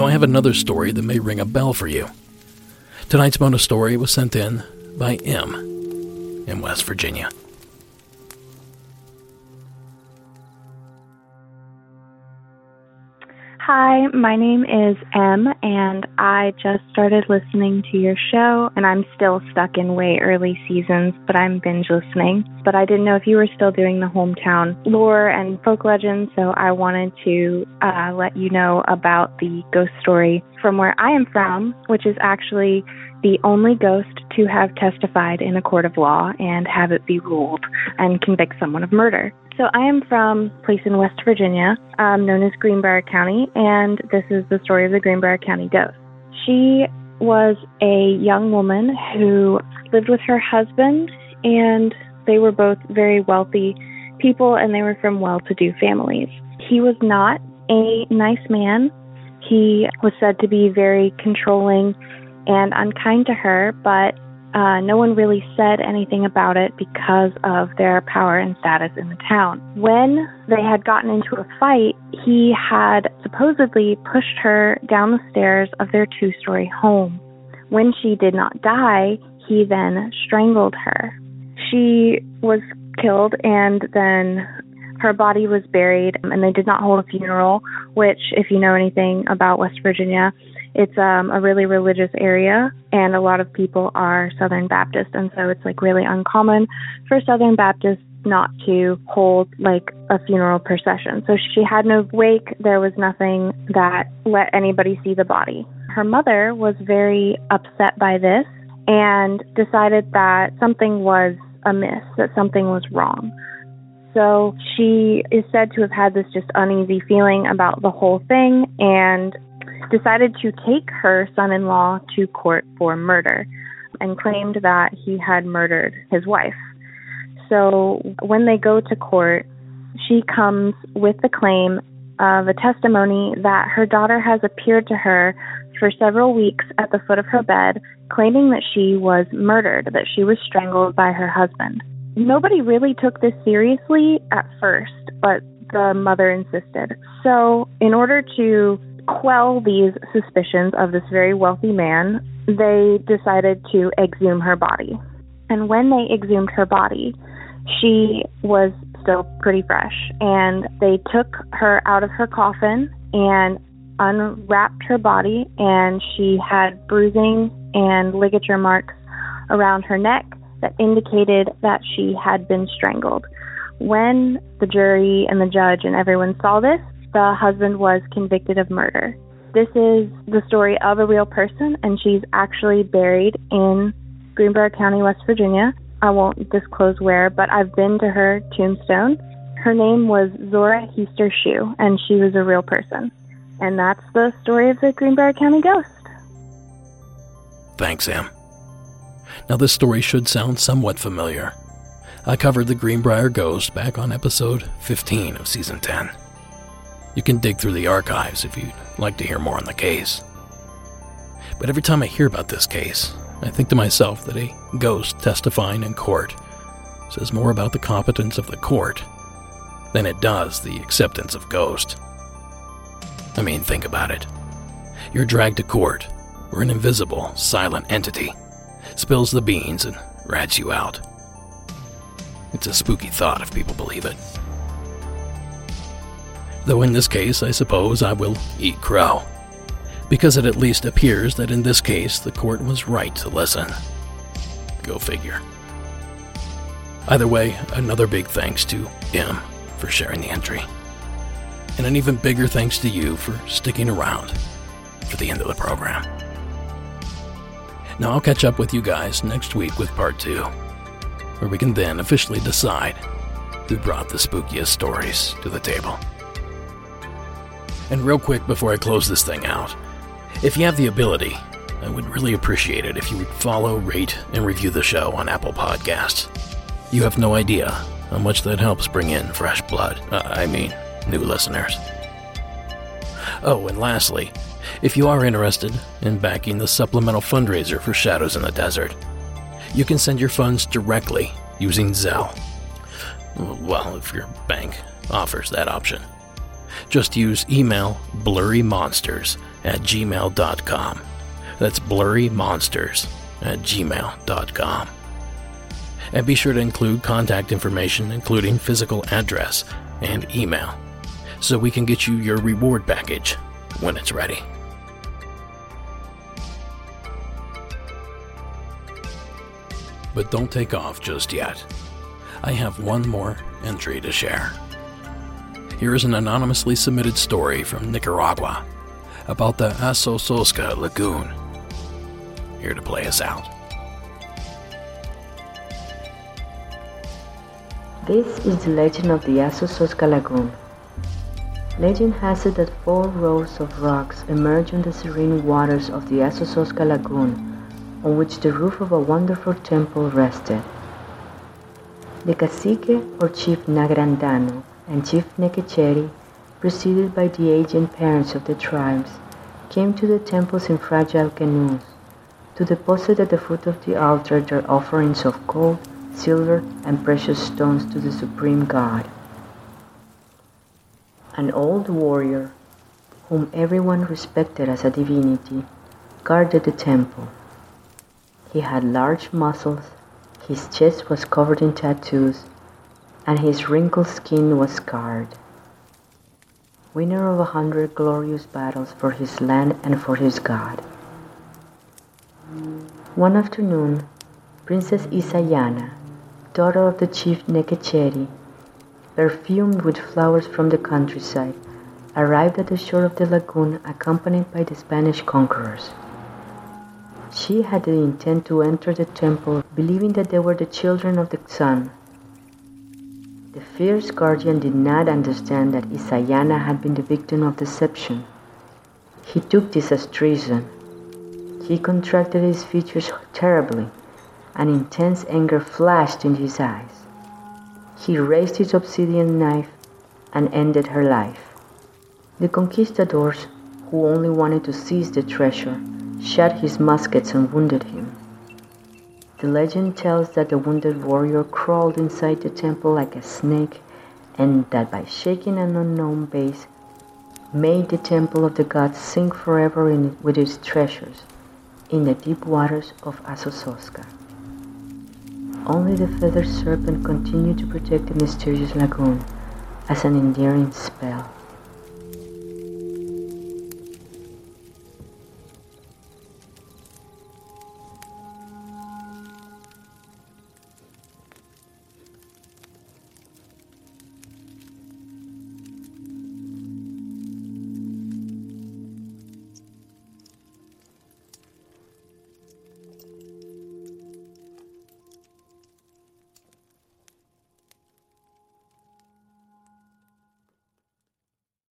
Now, I have another story that may ring a bell for you. Tonight's bonus story was sent in by M in West Virginia. Hi, my name is Em, and I just started listening to your show, and I'm still stuck in way early seasons, but I'm binge listening. But I didn't know if you were still doing the hometown lore and folk legends, so I wanted to uh, let you know about the ghost story from where I am from, which is actually the only ghost to have testified in a court of law and have it be ruled and convict someone of murder. So I am from a place in West Virginia um, known as Greenbrier County, and this is the story of the Greenbrier County ghost. She was a young woman who lived with her husband, and they were both very wealthy people, and they were from well-to-do families. He was not a nice man. He was said to be very controlling and unkind to her, but uh, no one really said anything about it because of their power and status in the town. When they had gotten into a fight, he had supposedly pushed her down the stairs of their two story home. When she did not die, he then strangled her. She was killed and then her body was buried, and they did not hold a funeral, which, if you know anything about West Virginia, it's um, a really religious area, and a lot of people are Southern Baptist, and so it's like really uncommon for Southern Baptists not to hold like a funeral procession. So she had no wake, there was nothing that let anybody see the body. Her mother was very upset by this and decided that something was amiss, that something was wrong. So she is said to have had this just uneasy feeling about the whole thing and decided to take her son in law to court for murder and claimed that he had murdered his wife. So when they go to court, she comes with the claim of a testimony that her daughter has appeared to her for several weeks at the foot of her bed, claiming that she was murdered, that she was strangled by her husband. Nobody really took this seriously at first, but the mother insisted. So, in order to quell these suspicions of this very wealthy man, they decided to exhume her body. And when they exhumed her body, she was still pretty fresh. And they took her out of her coffin and unwrapped her body, and she had bruising and ligature marks around her neck that indicated that she had been strangled. When the jury and the judge and everyone saw this, the husband was convicted of murder. This is the story of a real person, and she's actually buried in Greenbrier County, West Virginia. I won't disclose where, but I've been to her tombstone. Her name was Zona Heaster Shue, and she was a real person. And that's the story of the Greenbrier County ghost. Thanks, Sam. Now, this story should sound somewhat familiar. I covered the Greenbrier Ghost back on episode 15 of season 10. You can dig through the archives if you'd like to hear more on the case. But every time I hear about this case, I think to myself that a ghost testifying in court says more about the competence of the court than it does the acceptance of ghost. I mean, think about it. You're dragged to court where an invisible, silent entity spills the beans and rats you out. It's a spooky thought if people believe it. Though in this case, I suppose I will eat crow, because it at least appears that in this case the court was right to listen. Go figure. Either way, another big thanks to M for sharing the entry. And an even bigger thanks to you for sticking around for the end of the program. Now I'll catch up with you guys next week with part two, where we can then officially decide who brought the spookiest stories to the table. And real quick before I close this thing out, if you have the ability, I would really appreciate it if you would follow, rate, and review the show on Apple Podcasts. You have no idea how much that helps bring in fresh blood. Uh, I mean, new listeners. Oh, and lastly, if you are interested in backing the supplemental fundraiser for Shadows in the Desert, you can send your funds directly using Zelle. Well, if your bank offers that option. Just use email blurrymonsters at gmail.com. That's blurrymonsters at gmail.com. And be sure to include contact information, including physical address and email, so we can get you your reward package when it's ready. But don't take off just yet. I have one more entry to share. Here is an anonymously submitted story from Nicaragua about the Asososca Lagoon. Here to play us out. This is the legend of the Asososca Lagoon. Legend has it that four rows of rocks emerge on the serene waters of the Asososca Lagoon, on which the roof of a wonderful temple rested. The cacique or chief Nagrandano and Chief Nekecheri, preceded by the aged parents of the tribes, came to the temples in fragile canoes to deposit at the foot of the altar their offerings of gold, silver, and precious stones to the supreme God. An old warrior, whom everyone respected as a divinity, guarded the temple. He had large muscles, his chest was covered in tattoos, and his wrinkled skin was scarred. Winner of a hundred glorious battles for his land and for his God. One afternoon, Princess Isayana, daughter of the chief Nekecheri, perfumed with flowers from the countryside, arrived at the shore of the lagoon accompanied by the Spanish conquerors. She had the intent to enter the temple, believing that they were the children of the sun. The fierce guardian did not understand that Isayana had been the victim of deception. He took this as treason. He contracted his features terribly. An intense anger flashed in his eyes. He raised his obsidian knife and ended her life. The conquistadors, who only wanted to seize the treasure, shot his muskets and wounded him. The legend tells that the wounded warrior crawled inside the temple like a snake and that by shaking an unknown base made the temple of the gods sink forever in, with its treasures in the deep waters of Asososca. Only the feathered serpent continued to protect the mysterious lagoon as an endearing spell.